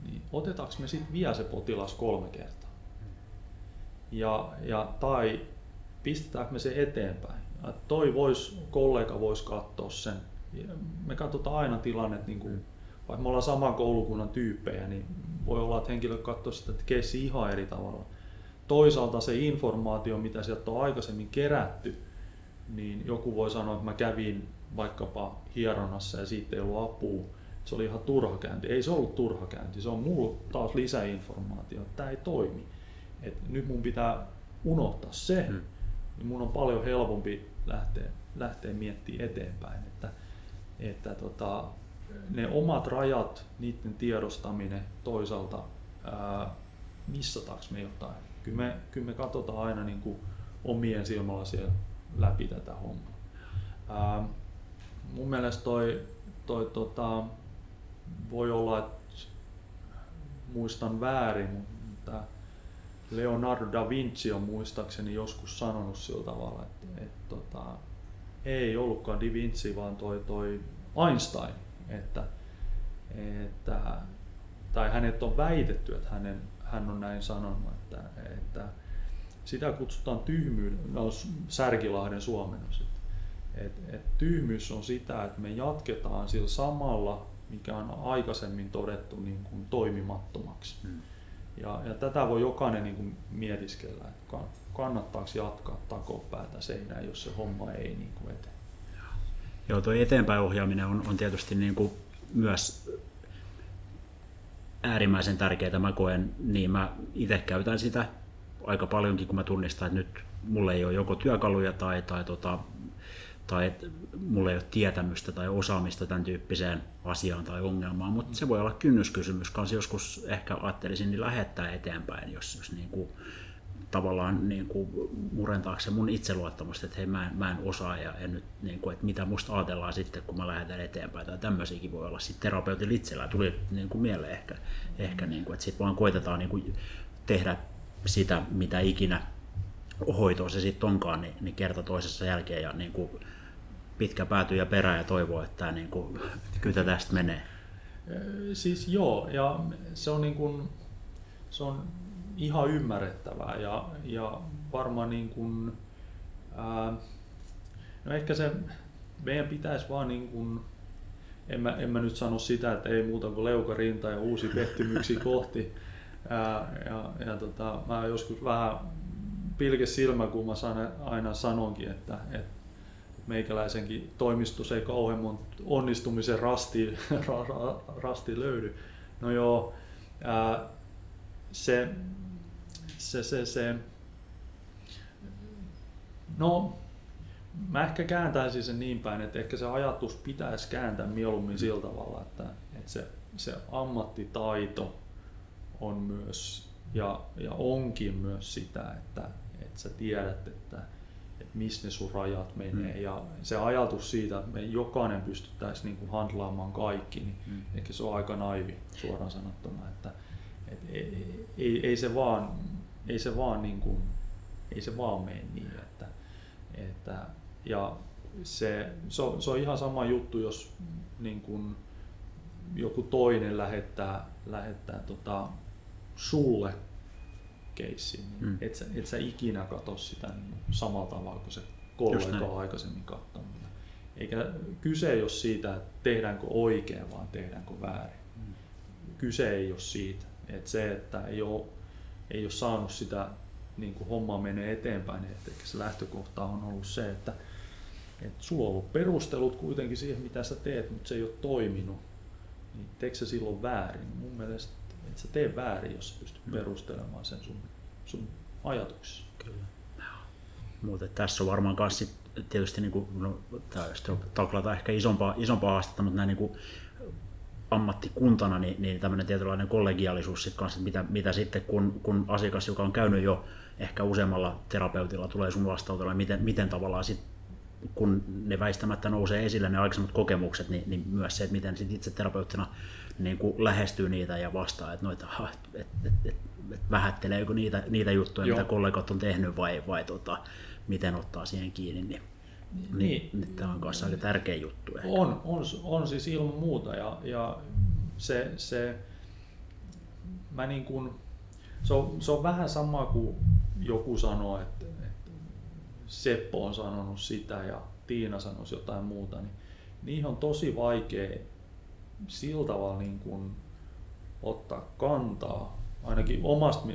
niin otetaanko me sitten vielä se potilas kolme kertaa? Ja, ja, tai pistetäänkö me se eteenpäin? Ja toi vois, kollega voisi katsoa sen. Me katsotaan aina tilanne, niin kuin, vaikka me ollaan saman koulukunnan tyyppejä, niin voi olla, että henkilö katsoo sitä keissi ihan eri tavalla. Toisaalta se informaatio, mitä sieltä on aikaisemmin kerätty, niin joku voi sanoa, että mä kävin vaikkapa hieronnassa ja siitä ei ollut apua. Se oli ihan turha käynti. Ei se ollut turha käynti, se on mulla taas lisäinformaatio, että tämä ei toimi. Et nyt mun pitää unohtaa se, hmm. niin mun on paljon helpompi lähteä, lähteä miettimään eteenpäin. Että, että tota, ne omat rajat, niiden tiedostaminen toisaalta, ää, missataanko me jotain. Kyllä me, kyllä me katsotaan aina niin kuin omien silmälasien läpi tätä hommaa. Ää, mun mielestä toi, toi tota, voi olla, että muistan väärin, mutta Leonardo da Vinci on muistaakseni joskus sanonut sillä tavalla, että, että tota, ei ollutkaan da Vinci, vaan toi, toi Einstein, että, että, tai hänet on väitetty, että hänen, hän on näin sanonut, että, että sitä kutsutaan tyhmyyn, no Särkilahden suomennos, et, et tyhmyys on sitä, että me jatketaan sillä samalla, mikä on aikaisemmin todettu niin kuin toimimattomaksi. Hmm. Ja, ja tätä voi jokainen niin kuin mietiskellä, että kannattaako jatkaa takopäätä seinään, jos se homma ei niin kuin etene. Joo, tuo eteenpäin ohjaaminen on, on tietysti niin kuin myös äärimmäisen tärkeää. Mä koen, niin mä itse käytän sitä aika paljonkin, kun mä tunnistan, että nyt mulla ei ole joko työkaluja tai, tai tota, tai että mulla ei ole tietämystä tai osaamista tämän tyyppiseen asiaan tai ongelmaan, mutta se voi olla kynnyskysymys kanssa. Joskus ehkä ajattelisin niin lähettää eteenpäin, jos, jos niin kuin, tavallaan niin kuin murentaako se mun itseluottamusta, että hei mä en, mä en osaa ja en nyt, niin kuin, että mitä musta ajatellaan sitten, kun mä lähetän eteenpäin tai tämmöisiäkin voi olla sitten terapeutin itsellä. Tuli niin kuin mieleen ehkä, ehkä niin kuin, että sitten vaan koitetaan niin kuin tehdä sitä, mitä ikinä hoitoa se sitten onkaan, niin, niin kerta toisessa jälkeen ja niin kuin pitkä pääty ja perä ja toivoo, että tämä niin kuin, kyllä tästä menee. Siis joo, ja se on, niin kuin, se on ihan ymmärrettävää ja, ja varmaan niin kuin, ää, no ehkä se meidän pitäisi vaan niin kuin, en mä, en mä nyt sano sitä, että ei muuta kuin leuka rinta ja uusi pettymyksiä <laughs> kohti. Ää, ja, ja tota, mä joskus vähän pilke silmä, kun mä aina sanonkin, että, että meikäläisenkin toimistus ei kauhean onnistumisen rasti, <laughs> rasti löydy. No joo, ää, se, se, se, se, no mä ehkä kääntäisin sen niin päin, että ehkä se ajatus pitäisi kääntää mieluummin sillä tavalla, että, että se, se ammattitaito on myös ja, ja onkin myös sitä, että, että sä tiedät, että, että missä ne sun rajat menee. Mm. Ja se ajatus siitä, että me jokainen pystyttäisiin niin handlaamaan kaikki, niin mm. ehkä se on aika naivi suoraan sanottuna. Että, että ei, ei, ei, se vaan, ei se vaan, niin kuin, ei se vaan mene niin. Että, että, ja se, se, on, se on ihan sama juttu, jos niin kuin, joku toinen lähettää, lähettää tota, sulle keissi, niin mm. et, sä, et sä ikinä katso sitä niin samalla tavalla kuin se kollega on aikaisemmin katsonut. Eikä kyse ei ole siitä, että tehdäänkö oikein, vaan tehdäänkö väärin. Mm. Kyse ei ole siitä. Että se, että ei ole, ei ole saanut sitä niin kuin homma menee eteenpäin, että se lähtökohta on ollut se, että, että sulla on ollut perustelut kuitenkin siihen, mitä sä teet, mutta se ei ole toiminut. Niin teekö se silloin väärin? Mun mielestä et sä tee väärin, jos sä pystyt mm. perustelemaan sen sun, sun ajatuksessa. Kyllä. Mutta tässä on varmaan myös tietysti niin kuin, no, taklata ehkä isompaa, isompaa haastetta, mutta näin niin kuin, ammattikuntana, niin, niin tämmöinen tietynlainen kollegiaalisuus sit kanssa, mitä, mitä sitten kun, kun asiakas, joka on käynyt jo ehkä useammalla terapeutilla, tulee sun vastautella, miten, miten tavallaan sit, kun ne väistämättä nousee esille ne aikaisemmat kokemukset, niin, niin myös se, että miten sit itse terapeuttina niin kuin lähestyy niitä ja vastaa, että noita, et, et, et, et vähätteleekö niitä, niitä juttuja, Joo. mitä kollegat on tehnyt vai, vai tota, miten ottaa siihen kiinni, niin niin, niin, niin tämä on myös aika tärkeä juttu. Ehkä. On, on, on siis ilman muuta ja, ja se, se, mä niin kuin, se, on, se on vähän sama kuin joku sanoo, että, että Seppo on sanonut sitä ja Tiina sanoisi jotain muuta, niin niihin on tosi vaikea sillä tavalla niin kuin ottaa kantaa, ainakin omast,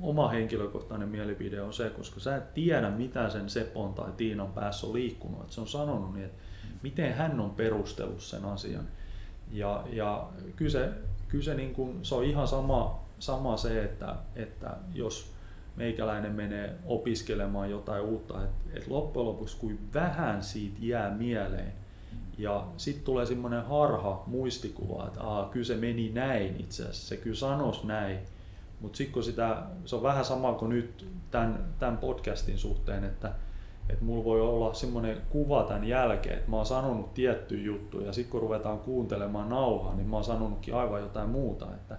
oma henkilökohtainen mielipide on se, koska sä et tiedä mitä sen Sepon tai Tiinan päässä on liikkunut. Että se on sanonut niin, että miten hän on perustellut sen asian. Ja, ja kyllä se, kyllä se, niin kuin, se on ihan sama, sama se, että, että jos meikäläinen menee opiskelemaan jotain uutta, että, että loppujen lopuksi kuin vähän siitä jää mieleen. Ja sitten tulee semmoinen harha muistikuva, että Aa, kyllä se meni näin itse asiassa, se kyllä sanoisi näin. Mutta sitten kun sitä, se on vähän sama kuin nyt tämän, tämän podcastin suhteen, että, että mulla voi olla semmoinen kuva tämän jälkeen, että mä oon sanonut tiettyjä juttuja ja sitten kun ruvetaan kuuntelemaan nauhaa, niin mä oon sanonutkin aivan jotain muuta. Että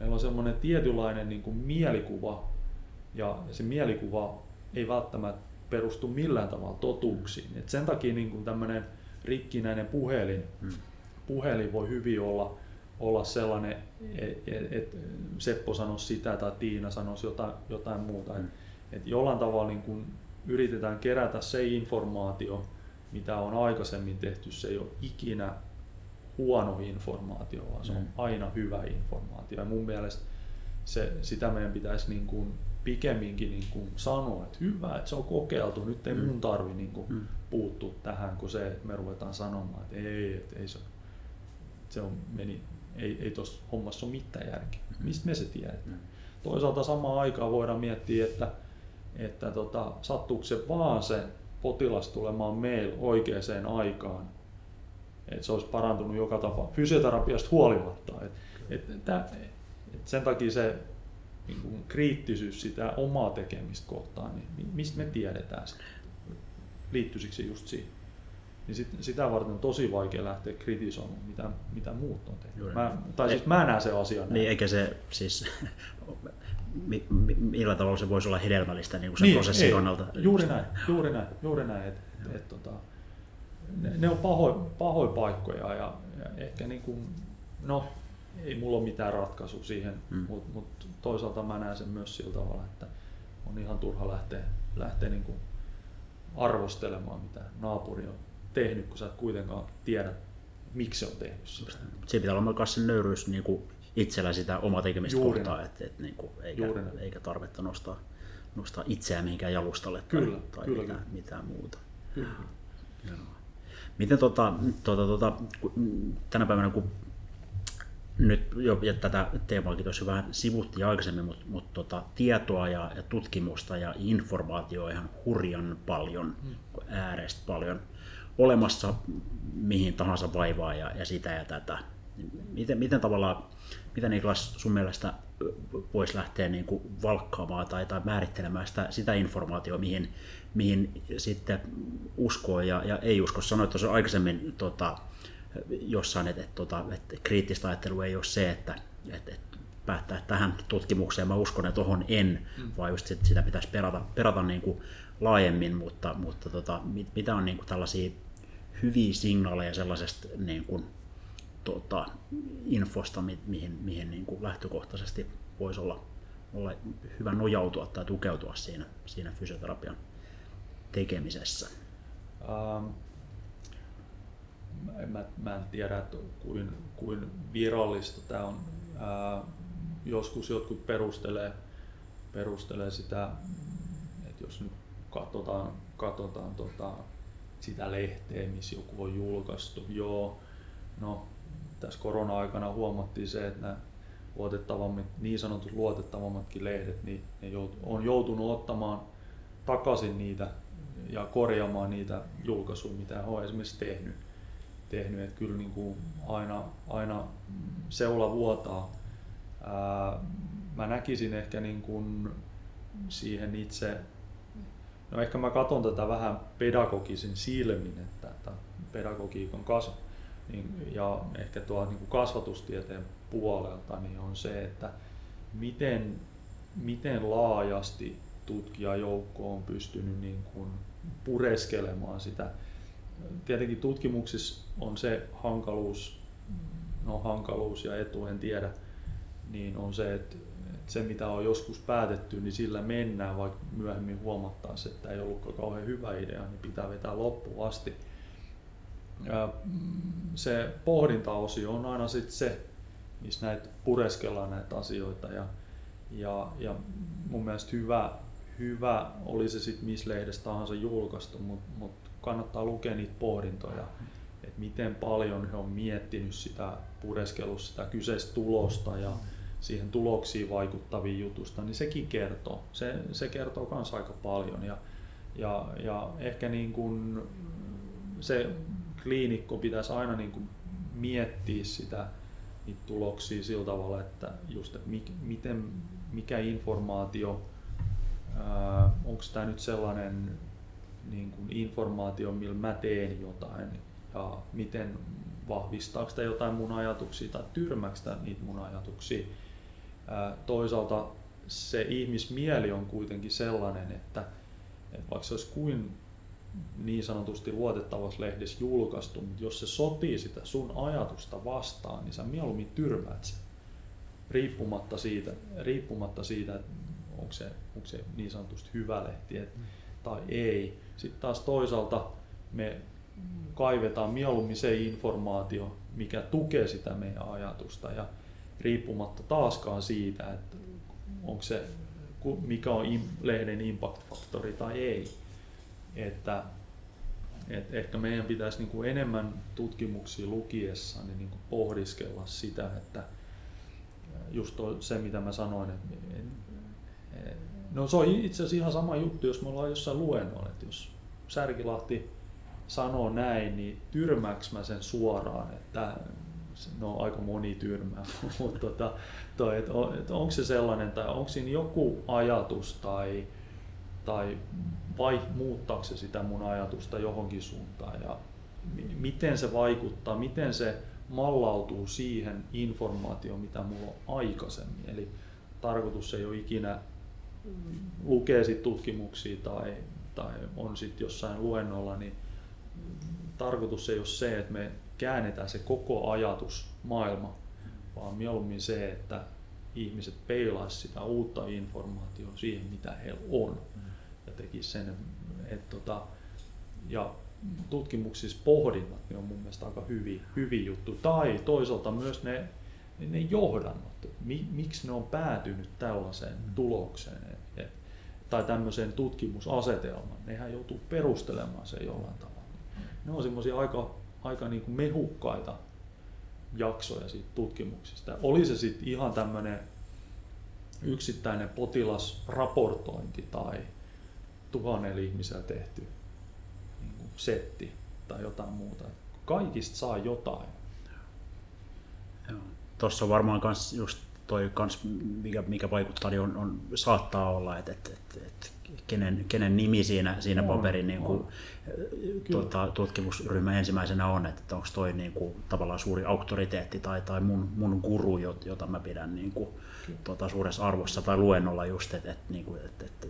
meillä on semmoinen tietynlainen niin kuin mielikuva ja se mielikuva ei välttämättä perustu millään tavalla totuuksiin. Et sen takia niin tämmöinen rikkinäinen puhelin, hmm. puhelin voi hyvin olla olla sellainen, että et Seppo sanoisi sitä tai Tiina sanoisi jotain, jotain muuta. Mm. Et, et jollain tavalla niin kun yritetään kerätä se informaatio, mitä on aikaisemmin tehty, se ei ole ikinä huono informaatio, vaan se on mm. aina hyvä informaatio. Ja mun mielestä se, sitä meidän pitäisi niin kuin pikemminkin niin kuin sanoa, että hyvä, että se on kokeiltu, nyt ei mm. mun tarvi niin kuin mm. puuttua tähän, kun se, että me ruvetaan sanomaan, että ei, että ei se, se on, meni ei, ei tuossa hommassa ole mitään järkeä. Mistä me se tiedetään? Mm. Toisaalta samaan aikaan voidaan miettiä, että, että tota, sattuuko se vaan se potilas tulemaan meillä oikeaan aikaan, että se olisi parantunut joka tapa fysioterapiasta huolimatta. Et, et, et, et sen takia se niin kuin kriittisyys sitä omaa tekemistä kohtaan, niin mistä me tiedetään se? Liittyisikö se just siihen? niin sit, sitä varten on tosi vaikea lähteä kritisoimaan, mitä, mitä muut on tehnyt. Mä, tai siis mä näen se asian näin. Niin, eikä se siis, <laughs> mi, mi, millä tavalla se voisi olla hedelmällistä niin kuin sen niin, prosessin ei, kannalta? Juuri näin, juuri näin, juuri näin että et, et, tota, ne, ne, on pahoja pahoja paikkoja ja, ja ehkä niin kuin, no, ei mulla ole mitään ratkaisua siihen, mm. mutta mut toisaalta mä näen sen myös sillä tavalla, että on ihan turha lähteä, lähteä niin kuin arvostelemaan, mitä naapuri on tehnyt, kun sä et kuitenkaan tiedä, miksi se on tehnyt sitä. Siinä pitää olla myös se nöyryys niin kuin itsellä sitä omaa tekemistä Juuri kohtaa, et, et, niin kuin, eikä, Juuri eikä tarvetta nostaa, nostaa itseään mihinkään jalustalle kyllä, tai, tai kyllä, mitään, kyllä. mitään muuta. Kyllä. Joo. Miten tota, tota, tota, tänä päivänä, kun nyt jo ja tätä teemaakin tuossa vähän sivuttiin aikaisemmin, mutta, mutta tota, tietoa ja, ja tutkimusta ja informaatiota ihan hurjan paljon, hmm. äärestä paljon olemassa mihin tahansa vaivaa ja, ja sitä ja tätä. Miten, miten tavallaan, miten Niklas sun mielestä voisi lähteä niin kuin valkkaamaan tai, tai määrittelemään sitä, sitä informaatiota, mihin, mihin sitten uskoo ja, ja ei usko. Sanoit tuossa aikaisemmin tota, jossain, että, että, tota, että kriittistä ajattelua ei ole se, että, että, että päättää että tähän tutkimukseen mä uskon ja tuohon en, mm. vaan just sit, sitä pitäisi perata, perata niin kuin laajemmin, mutta, mutta tota, mitä on niin kuin tällaisia hyviä signaaleja sellaisesta niin kuin, tota, infosta, mihin, mihin niin kuin lähtökohtaisesti voisi olla, olla hyvä nojautua tai tukeutua siinä, siinä fysioterapian tekemisessä? Ähm, mä, mä en tiedä, että kuin, kuin virallista tämä on. Äh, joskus jotkut perustelee, perustelee sitä, että jos nyt katsotaan, katsotaan tota, sitä lehteä, missä joku on julkaistu. Joo, no tässä korona-aikana huomattiin se, että nämä niin sanotut luotettavammatkin lehdet, niin ne on joutunut ottamaan takaisin niitä ja korjaamaan niitä julkaisuja, mitä hän on esimerkiksi tehnyt. Tehnyt. Että kyllä niin kuin aina, aina seula vuotaa. Ää, mä näkisin ehkä niin kuin siihen itse, no ehkä mä katson tätä vähän pedagogisin silmin, että, että pedagogiikan kasvu niin, ja ehkä tuo niin kuin kasvatustieteen puolelta niin on se, että miten, miten laajasti tutkijajoukko on pystynyt niin kuin pureskelemaan sitä. Tietenkin tutkimuksissa on se hankaluus, no hankaluus ja etu, en tiedä, niin on se, että, se mitä on joskus päätetty, niin sillä mennään, vaikka myöhemmin huomattaisiin, että ei ollutkaan kauhean hyvä idea, niin pitää vetää loppuun asti. Ja se pohdintaosio on aina sitten se, missä näitä pureskellaan näitä asioita ja, ja, ja mun mielestä hyvä, hyvä oli se sitten missä lehdessä tahansa julkaistu, mutta mut kannattaa lukea niitä pohdintoja, että miten paljon he on miettinyt sitä pureskelussa sitä kyseistä tulosta ja siihen tuloksiin vaikuttavia jutusta, niin sekin kertoo. Se, se kertoo myös aika paljon ja, ja, ja ehkä niin kuin se kliinikko pitäisi aina niin kuin miettiä sitä niitä tuloksia sillä tavalla, että just, että mik, miten, mikä informaatio, onko tämä nyt sellainen niin kuin informaatio, millä mä teen jotain ja miten vahvistaako tämä jotain mun ajatuksia tai tyrmäksi niitä mun ajatuksia. Toisaalta se ihmismieli on kuitenkin sellainen, että, että vaikka se olisi kuin niin sanotusti luotettavassa lehdessä julkaistu, mutta jos se sotii sitä sun ajatusta vastaan, niin sä mieluummin tyrmäät sen. Riippumatta siitä, riippumatta siitä että onko se, onko se niin sanotusti hyvä lehti et, tai ei. Sitten taas toisaalta me kaivetaan mieluummin se informaatio, mikä tukee sitä meidän ajatusta. Ja riippumatta taaskaan siitä, että onko se, mikä on lehden impact-faktori tai ei. Että et ehkä meidän pitäisi niin kuin enemmän tutkimuksia lukiessa niin, niin kuin pohdiskella sitä, että just se mitä mä sanoin, että no se on itse asiassa ihan sama juttu, jos me ollaan jossain luennolla, että jos Särkilahti sanoo näin, niin tyrmäks mä sen suoraan, että no aika moni tyrmää, <laughs> mutta tota, toi, et, et onko se sellainen tai onko siinä joku ajatus tai, tai vai muuttaako se sitä mun ajatusta johonkin suuntaan ja miten se vaikuttaa, miten se mallautuu siihen informaatioon, mitä mulla on aikaisemmin. Eli tarkoitus ei ole ikinä lukea sit tutkimuksia tai, tai on sitten jossain luennolla, niin tarkoitus ei ole se, että me käännetään se koko ajatus maailma, vaan mieluummin se, että ihmiset peilaisivat sitä uutta informaatiota siihen, mitä heillä on tekisi sen. Et tota, ja tutkimuksissa pohdinnat niin on mun mielestä aika hyviä, hyviä juttu. Tai toisaalta myös ne, ne johdannot, miksi ne on päätynyt tällaiseen mm. tulokseen et, et, tai tämmöiseen tutkimusasetelmaan. Nehän joutuu perustelemaan sen jollain tavalla. Ne on semmoisia aika, aika niin kuin mehukkaita jaksoja siitä tutkimuksista. Oli se sitten ihan tämmöinen yksittäinen potilasraportointi tai tuhannella ihmisellä tehty niin kuin setti tai jotain muuta. Kaikista saa jotain. Tuossa on varmaan kans just toi kans, mikä, mikä vaikuttaa, niin on, on, saattaa olla, että, että, että, että kenen, kenen nimi siinä, siinä on, paperin niin kuin, tuota, tutkimusryhmän ensimmäisenä on, että onko toi niin kuin, tavallaan suuri auktoriteetti tai, tai mun, mun guru, jota mä pidän niin kuin, tuota, suuressa arvossa tai luennolla just, että, että, niin kuin, että, että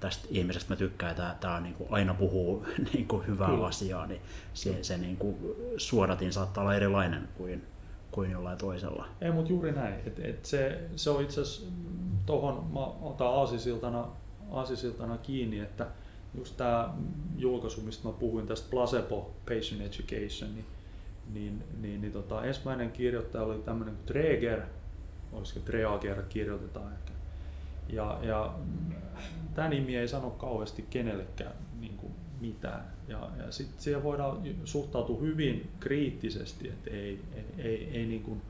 tästä ihmisestä mä tykkään, että tämä niin kuin aina puhuu <laughs> niin kuin hyvää Kyllä. asiaa, niin se, se niin kuin suodatin saattaa olla erilainen kuin, kuin jollain toisella. Ei, mutta juuri näin. Et, et se, se on itse asiassa, tuohon mä otan aasisiltana, aasisiltana kiinni, että just tämä julkaisu, mistä mä puhuin tästä placebo patient education, niin, niin, niin, niin tota, ensimmäinen kirjoittaja oli tämmöinen kuin Treger, olisiko Treager kirjoitetaan ehkä. Ja, ja tämä nimi ei sano kauheasti kenellekään niin kuin mitään. Ja, ja sitten siihen voidaan suhtautua hyvin kriittisesti, että ei, ei, ei, ei niin kuin,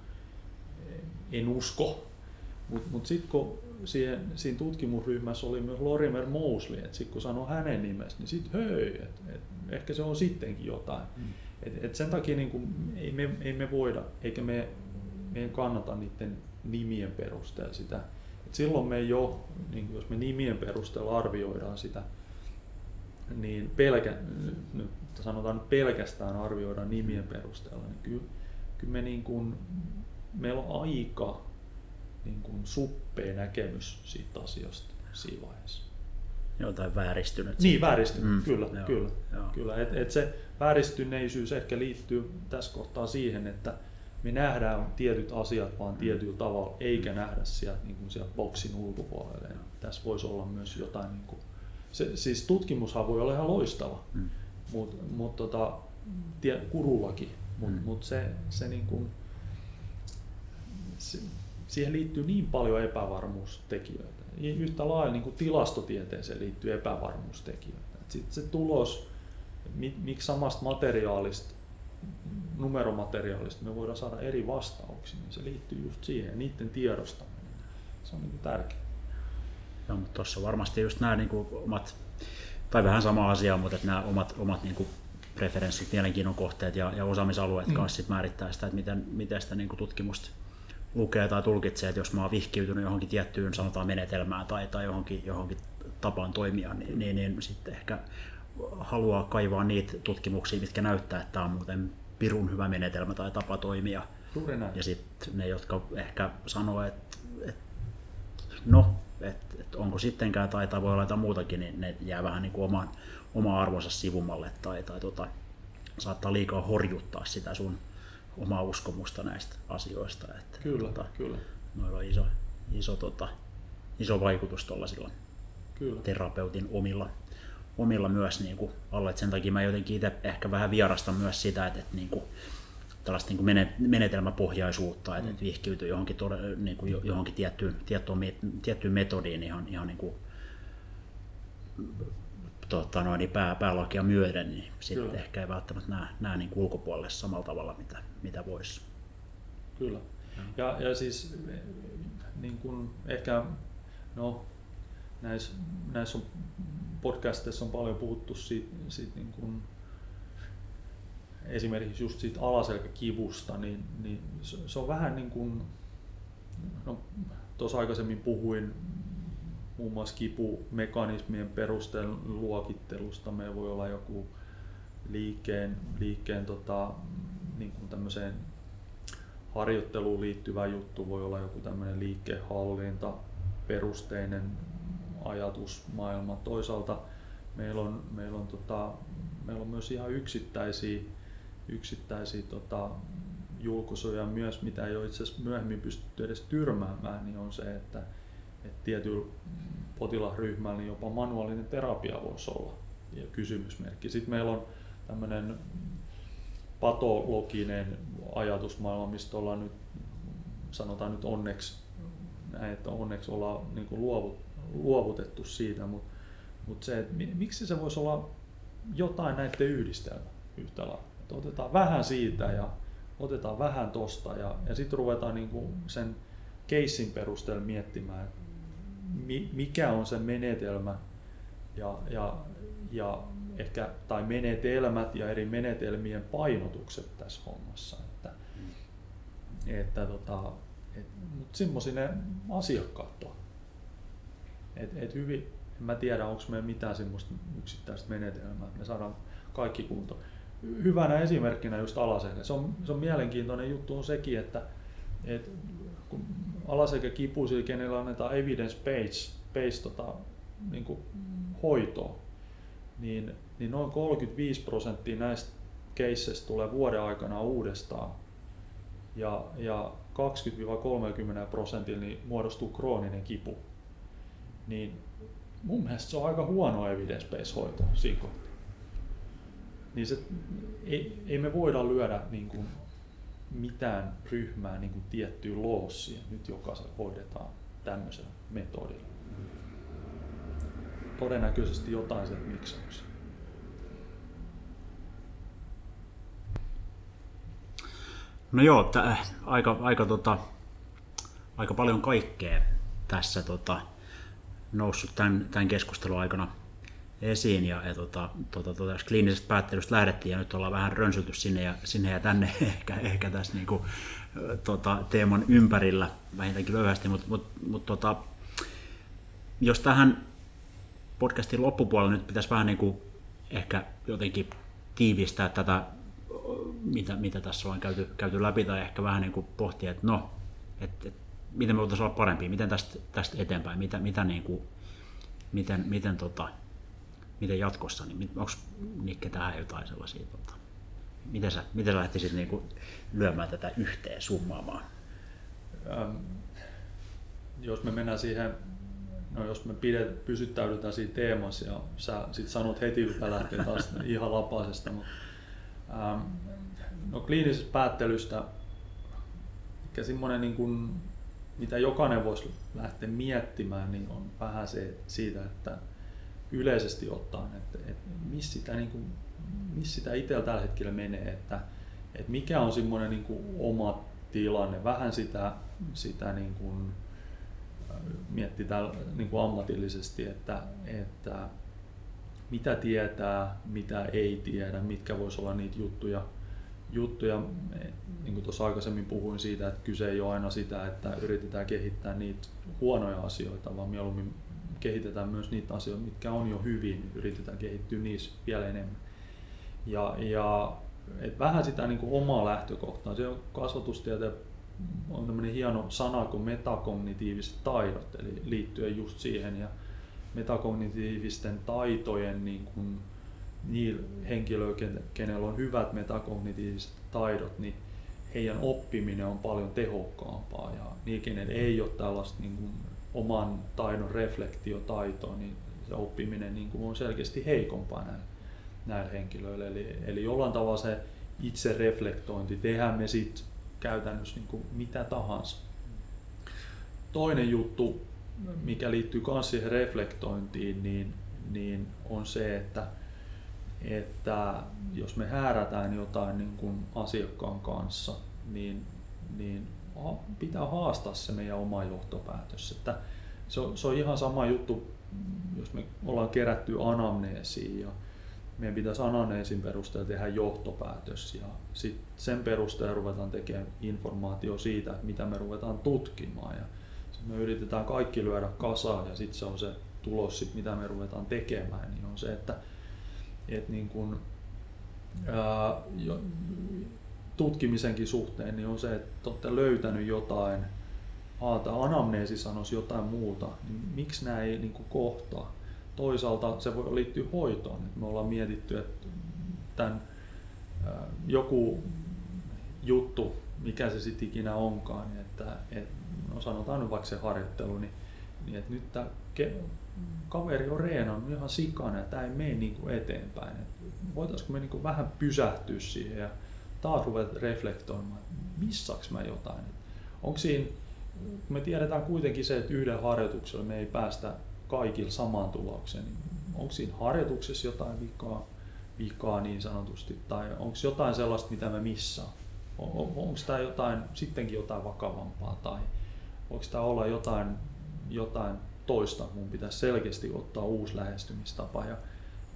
en usko. Mutta mut sitten kun siihen, siinä tutkimusryhmässä oli myös Lorimer Mosley, että sitten kun sanoi hänen nimensä, niin sitten höi, että et, ehkä se on sittenkin jotain. Mm. Et, et sen takia niin kuin, ei, me, ei me voida, eikä me, meidän kannata niiden nimien perusteella sitä. Et silloin me jo, niin jos me nimien perusteella arvioidaan sitä, niin pelkä, nyt sanotaan nyt pelkästään arvioidaan nimien perusteella, niin kyllä, kyllä me niin kuin, meillä on aika niin kuin suppea näkemys siitä asiasta siinä vaiheessa. Jotain vääristynyt. Niin, vääristynyt, mm, kyllä. Joo, kyllä, joo. kyllä. Et, et se vääristyneisyys ehkä liittyy tässä kohtaa siihen, että me nähdään tietyt asiat vaan tietyllä tavalla, eikä nähdä sieltä, niin kuin sieltä boksin ulkopuolelle. Ja tässä voisi olla myös jotain, niin kuin, se, siis tutkimushan voi olla ihan loistava, mm. mutta mut tota, tie, kurullakin, mutta mm. mut se, se, niin kuin, se, siihen liittyy niin paljon epävarmuustekijöitä. Yhtä lailla niin kuin tilastotieteeseen liittyy epävarmuustekijöitä. Sitten se tulos, miksi samasta materiaalista, numeromateriaalista me voidaan saada eri vastauksia, niin se liittyy just siihen, niiden tiedostaminen. Se on niin tärkeää. Joo, mutta tuossa varmasti just nämä niin kuin omat, tai vähän sama asia, mutta että nämä omat, omat niin kuin preferenssit, mielenkiinnon kohteet ja, ja osaamisalueet mm. kanssa määrittää sitä, että miten, miten sitä niin kuin tutkimusta lukee tai tulkitsee, että jos mä oon vihkiytynyt johonkin tiettyyn sanotaan menetelmään tai, tai johonkin, johonkin tapaan toimia, niin, niin, niin sitten ehkä haluaa kaivaa niitä tutkimuksia, mitkä näyttää, että tämä on muuten pirun hyvä menetelmä tai tapa toimia. Ja sitten ne, jotka ehkä sanoo, että, että no, että, että onko sittenkään tai, tai voi olla jotain muutakin, niin ne jää vähän niin kuin oman, oma arvonsa sivumalle tai, tai tota, saattaa liikaa horjuttaa sitä sun omaa uskomusta näistä asioista. Että, kyllä, tota, kyllä. Noilla on iso, iso, tota, iso vaikutus tuollaisilla kyllä. terapeutin omilla, omilla myös niin kuin alla. Et sen takia mä jotenkin itse ehkä vähän vierastan myös sitä, että, että niin kuin, tällaista niin menetelmäpohjaisuutta, että, mm. että vihkiytyy johonkin, niin kuin johonkin tiettyyn, tiettyyn, tiettyyn metodiin ihan, ihan niin kuin, tota, noin, pää, päälakia myöden, niin sitten ehkä ei välttämättä näe, näe niin ulkopuolelle samalla tavalla, mitä, mitä voisi. Kyllä. Ja, ja siis niin kuin ehkä no, näissä, näissä on podcasteissa on paljon puhuttu siitä, siitä niin kuin, esimerkiksi just siitä alaselkäkivusta, niin, niin se on vähän niin kuin, no tuossa aikaisemmin puhuin muun muassa kipumekanismien perusteella luokittelusta. Meillä voi olla joku liikkeen, liikkeen tota, niin kuin tämmöiseen harjoitteluun liittyvä juttu, voi olla joku tämmöinen liikkeenhallinta, perusteinen ajatusmaailma. Toisaalta meillä on, meillä on, tota, meillä on myös ihan yksittäisiä, yksittäisiä tota, julkaisuja myös, mitä ei ole itse asiassa myöhemmin pystytty edes tyrmäämään, niin on se, että, että tietyllä potilasryhmällä niin jopa manuaalinen terapia voisi olla ja kysymysmerkki. Sitten meillä on tämmöinen patologinen ajatusmaailma, mistä ollaan nyt, sanotaan nyt onneksi, näin, että onneksi ollaan niin kuin luovut, luovutettu siitä, mutta mut se, että miksi se voisi olla jotain näiden yhdistelmä yhtä lailla. Että otetaan vähän siitä ja otetaan vähän tosta ja, ja sitten ruvetaan niin kuin sen keissin perusteella miettimään, että mikä on se menetelmä ja, ja, ja ehkä, tai menetelmät ja eri menetelmien painotukset tässä hommassa. Että, että tota, et, mutta semmoisia ne asiakkaat on. Et, et hyvin, en mä tiedä, onko meillä mitään semmoista yksittäistä menetelmää, että me saadaan kaikki kunto. Hyvänä esimerkkinä just alaselkä. Se on, se on mielenkiintoinen juttu on sekin, että, että kun alaselkä kipuisi, kenellä annetaan evidence-based based, tota, niin kuin niin, niin noin 35 prosenttia näistä keisseistä tulee vuoden aikana uudestaan. Ja, ja 20-30 prosentilla niin muodostuu krooninen kipu. Niin mun mielestä se on aika huono evidence-based hoito siinä Niin se, ei, ei me voida lyödä niin kuin mitään ryhmää niin kuin tiettyyn loossiin. Nyt jokaisella hoidetaan tämmöisellä metodilla. Todennäköisesti jotain sieltä miksauksia. No joo, t- aika, aika tota, aika paljon kaikkea tässä tota, noussut tämän, tämän keskustelun aikana esiin ja, ja tota, tota, tota, kliinisestä päättelystä lähdettiin ja nyt ollaan vähän rönsytty sinne ja, sinne ja tänne <laughs> ehkä, ehkä tässä niinku, tota, teeman ympärillä vähintäänkin lyhyesti, mutta mut, mut, tota, jos tähän podcastin loppupuolella nyt pitäisi vähän niinku ehkä jotenkin tiivistää tätä, mitä, mitä tässä on käyty, käyty läpi tai ehkä vähän niin kuin pohtia, että no, että, että miten me voitaisiin olla parempia, miten tästä, tästä eteenpäin, mitä, mitä niin kuin, miten, miten, tota, miten jatkossa, niin onko Nikke tähän jotain sellaisia, tota, miten sä, miten sä lähtisit niin kuin lyömään tätä yhteen, summaamaan? Ähm, jos me mennään siihen, no jos me pidet, pysyttäydytään siinä teemassa ja sä sit sanot heti, että lähtee taas <laughs> ihan lapasesta, mutta ähm, no kliinisestä päättelystä, mikä semmoinen niin kuin mitä jokainen voisi lähteä miettimään, niin on vähän se siitä, että yleisesti ottaen, että, että missä sitä, niin kuin, missä sitä itsellä tällä hetkellä menee, että, että mikä on semmoinen niin kuin oma tilanne, vähän sitä, sitä niin kuin, mietti täällä niin kuin ammatillisesti, että, että mitä tietää, mitä ei tiedä, mitkä voisi olla niitä juttuja, juttuja, niin kuin tuossa aikaisemmin puhuin siitä, että kyse ei ole aina sitä, että yritetään kehittää niitä huonoja asioita, vaan mieluummin kehitetään myös niitä asioita, mitkä on jo hyvin, yritetään kehittyä niissä vielä enemmän. Ja, ja et vähän sitä niin kuin omaa lähtökohtaa. Se on kasvatustieteen on tämmöinen hieno sana kuin metakognitiiviset taidot, eli liittyen just siihen. Ja metakognitiivisten taitojen niin kuin, niillä henkilöillä, kenellä on hyvät metakognitiiviset taidot, niin heidän oppiminen on paljon tehokkaampaa ja niin, kenellä ei ole tällaista niin kuin, oman taidon reflektiotaitoa, niin se oppiminen niin kuin, on selkeästi heikompaa näillä, näillä henkilöillä. Eli, eli jollain tavalla se itse reflektointi, tehdään me sitten käytännössä niin kuin mitä tahansa. Toinen juttu, mikä liittyy myös siihen reflektointiin, niin, niin on se, että että jos me häärätään jotain niin kuin asiakkaan kanssa, niin, niin pitää haastaa se meidän oma johtopäätös. Että se, on, se on ihan sama juttu, jos me ollaan kerätty anamneesiin ja meidän pitäisi anamneesin perusteella tehdä johtopäätös ja sit sen perusteella ruvetaan tekemään informaatio siitä, että mitä me ruvetaan tutkimaan ja me yritetään kaikki lyödä kasaan ja sitten se on se tulos, sit, mitä me ruvetaan tekemään, niin on se, että että niin kun, ää, jo, tutkimisenkin suhteen niin on se, että olette löytänyt jotain, aata anamneesi sanoisi jotain muuta, niin miksi nämä ei niin kohtaa? Toisaalta se voi liittyä hoitoon. Että me ollaan mietitty, että tämän, joku juttu, mikä se sitten ikinä onkaan, niin että, että no sanotaan nyt vaikka se harjoittelu, niin, niin että nyt tämä kaveri on reenannut ihan sikana ja tämä ei mene niin kuin eteenpäin. Et voitaisiko me niin kuin vähän pysähtyä siihen ja taas ruveta reflektoimaan, että missaks mä jotain. Onko siinä, me tiedetään kuitenkin se, että yhden harjoituksella me ei päästä kaikilla samaan tulokseen, niin onko siinä harjoituksessa jotain vikaa, vikaa niin sanotusti, tai onko jotain sellaista, mitä me missaan? On, onko tämä jotain, sittenkin jotain vakavampaa, tai voiko tämä olla jotain, jotain toista, mun pitäisi selkeästi ottaa uusi lähestymistapa. Ja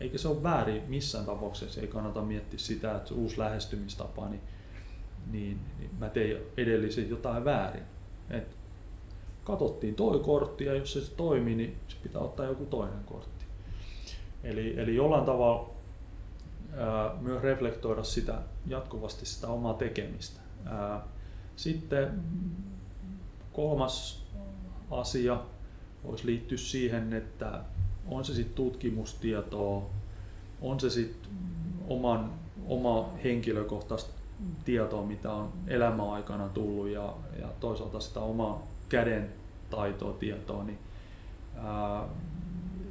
eikä se ole väärin missään tapauksessa, ei kannata miettiä sitä, että se uusi lähestymistapa, niin, niin, niin mä tein edellisen jotain väärin. Et katsottiin toi kortti ja jos se toimii, niin se pitää ottaa joku toinen kortti. Eli, eli jollain tavalla ää, myös reflektoida sitä jatkuvasti sitä omaa tekemistä. Ää, sitten kolmas asia voisi liittyä siihen, että on se sitten tutkimustietoa, on se sitten oman, oma henkilökohtaista tietoa, mitä on elämäaikana tullut ja, ja toisaalta sitä omaa käden taitoa, tietoa, niin ää,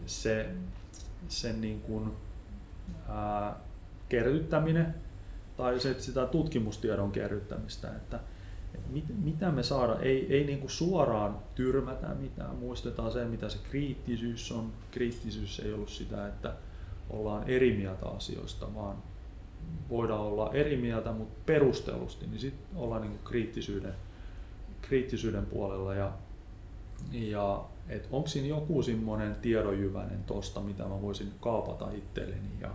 se, sen niin kuin, ää, kerryttäminen tai se, sitä tutkimustiedon kerryttämistä, että mit, mitä me saadaan, ei, ei niin kuin suoraan tyrmätä mitään, muistetaan sen mitä se kriittisyys on. Kriittisyys ei ollut sitä, että ollaan eri mieltä asioista, vaan voidaan olla eri mieltä, mutta perustellusti, niin sitten ollaan niin kuin kriittisyyden kriittisyyden puolella ja, ja et onko siinä joku semmoinen tiedonjyväinen tosta, mitä mä voisin kaapata itselleni ja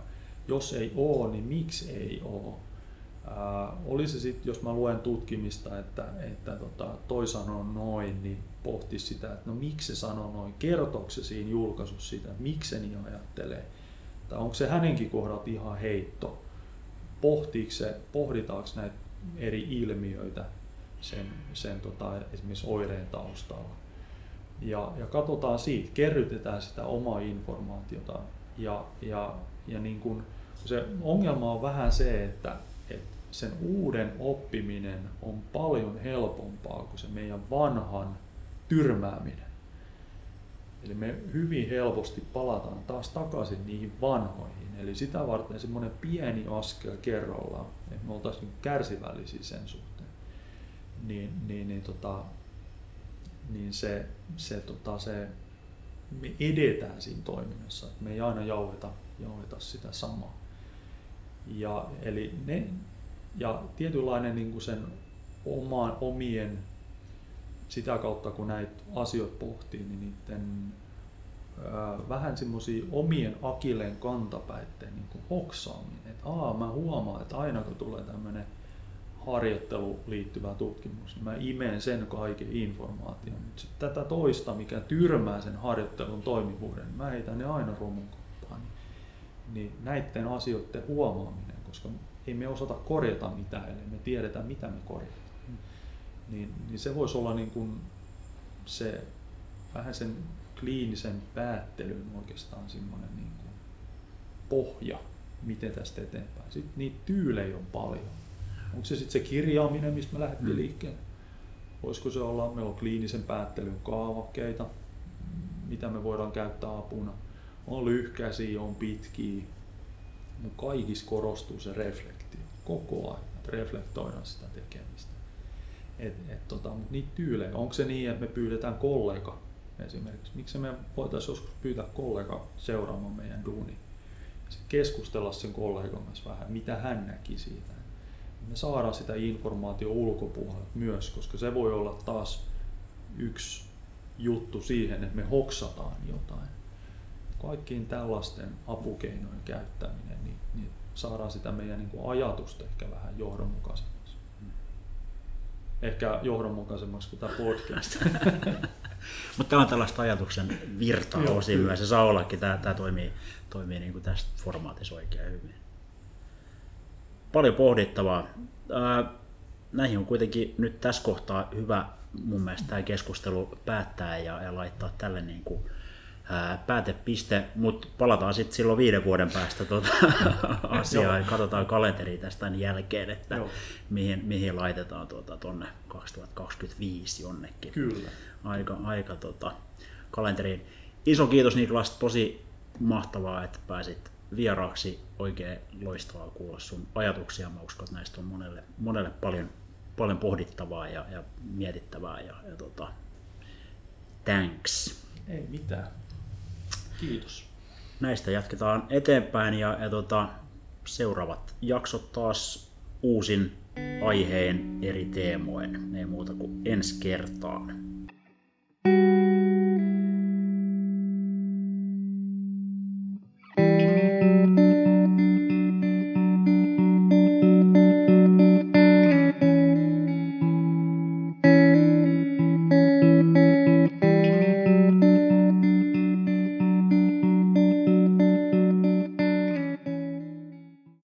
jos ei oo, niin miksi ei oo? Oli se sitten, jos mä luen tutkimista, että, että tota, toi sanoo noin, niin pohti sitä, että no miksi se sanoo noin, kertooko se siinä julkaisussa sitä, miksi se niin ajattelee, tai onko se hänenkin kohdalta ihan heitto, pohtiiko se, pohditaanko näitä eri ilmiöitä sen, sen tota, esimerkiksi oireen taustalla. Ja, ja katsotaan siitä, kerrytetään sitä omaa informaatiota. Ja, ja, ja niin kun, se ongelma on vähän se, että sen uuden oppiminen on paljon helpompaa kuin se meidän vanhan tyrmääminen. Eli me hyvin helposti palataan taas takaisin niihin vanhoihin. Eli sitä varten semmoinen pieni askel kerrallaan, että me oltaisiin kärsivällisiä sen suhteen. Niin, niin, niin, tota, niin se, se, tota, se, me edetään siinä toiminnassa. Me ei aina jauheta, jauheta sitä samaa. Ja, eli ne, ja tietynlainen niin kuin sen oman, omien, sitä kautta kun näitä asioita pohtii, niin niiden ää, vähän semmoisia omien akilleen kantapäitten niin kuin hoksaaminen. Että aa, mä huomaan, että aina kun tulee tämmöinen harjoittelu liittyvä tutkimus, niin mä imeen sen kaiken informaation. Sitten tätä toista, mikä tyrmää sen harjoittelun toimivuuden, niin mä heitän ne aina romun niin näiden asioiden huomaaminen, koska ei me osata korjata mitään, eli me tiedetään mitä me korjataan. Mm. Niin, niin se voisi olla niin kuin se vähän sen kliinisen päättelyn oikeastaan semmoinen niin kuin pohja, miten tästä eteenpäin. Sitten niitä tyylejä on paljon. Onko se sitten se kirjaaminen, mistä me lähdettiin mm. liikkeelle? Voisiko se olla, meillä on kliinisen päättelyn kaavakkeita, mitä me voidaan käyttää apuna on lyhkäisiä, on pitkiä, mutta kaikissa korostuu se reflektio koko ajan, että reflektoidaan sitä tekemistä. Et, et tota, mutta niitä tyylejä, onko se niin, että me pyydetään kollega esimerkiksi, miksi me voitaisiin joskus pyytää kollega seuraamaan meidän duuni, keskustella sen kollegan kanssa vähän, mitä hän näki siitä. Me saadaan sitä informaatio ulkopuolelta myös, koska se voi olla taas yksi juttu siihen, että me hoksataan jotain kaikkiin tällaisten apukeinojen käyttäminen, niin, niin saadaan sitä meidän niin kuin ajatusta ehkä vähän johdonmukaisemmaksi. Ehkä johdonmukaisemmaksi kuin tämä podcast. <laughs> Mutta tämä on tällaista ajatuksen virtaa Joo, osin myös. Se saa ollakin, tämä, tämä toimii, toimii niin kuin tästä formaatissa oikein hyvin. Paljon pohdittavaa. Näihin on kuitenkin nyt tässä kohtaa hyvä mun mielestä tämä keskustelu päättää ja, ja laittaa tälle niin kuin päätepiste, mutta palataan sitten silloin viiden vuoden päästä tuota <laughs> asiaa ja katsotaan kalenteri tästä jälkeen, että mihin, mihin laitetaan tuota, tuonne 2025 jonnekin. Kyllä. Aika, aika tota, kalenteriin. Iso kiitos Niklas, tosi mahtavaa, että pääsit vieraaksi. Oikein loistavaa kuulla sun ajatuksia. Mä uskon, että näistä on monelle, monelle paljon, paljon pohdittavaa ja, ja mietittävää. Ja, ja tota, thanks. Ei mitään. Kiitos. Näistä jatketaan eteenpäin ja, ja tota, seuraavat jaksot taas uusin aiheen eri teemoin. Ei muuta kuin ensi kertaan.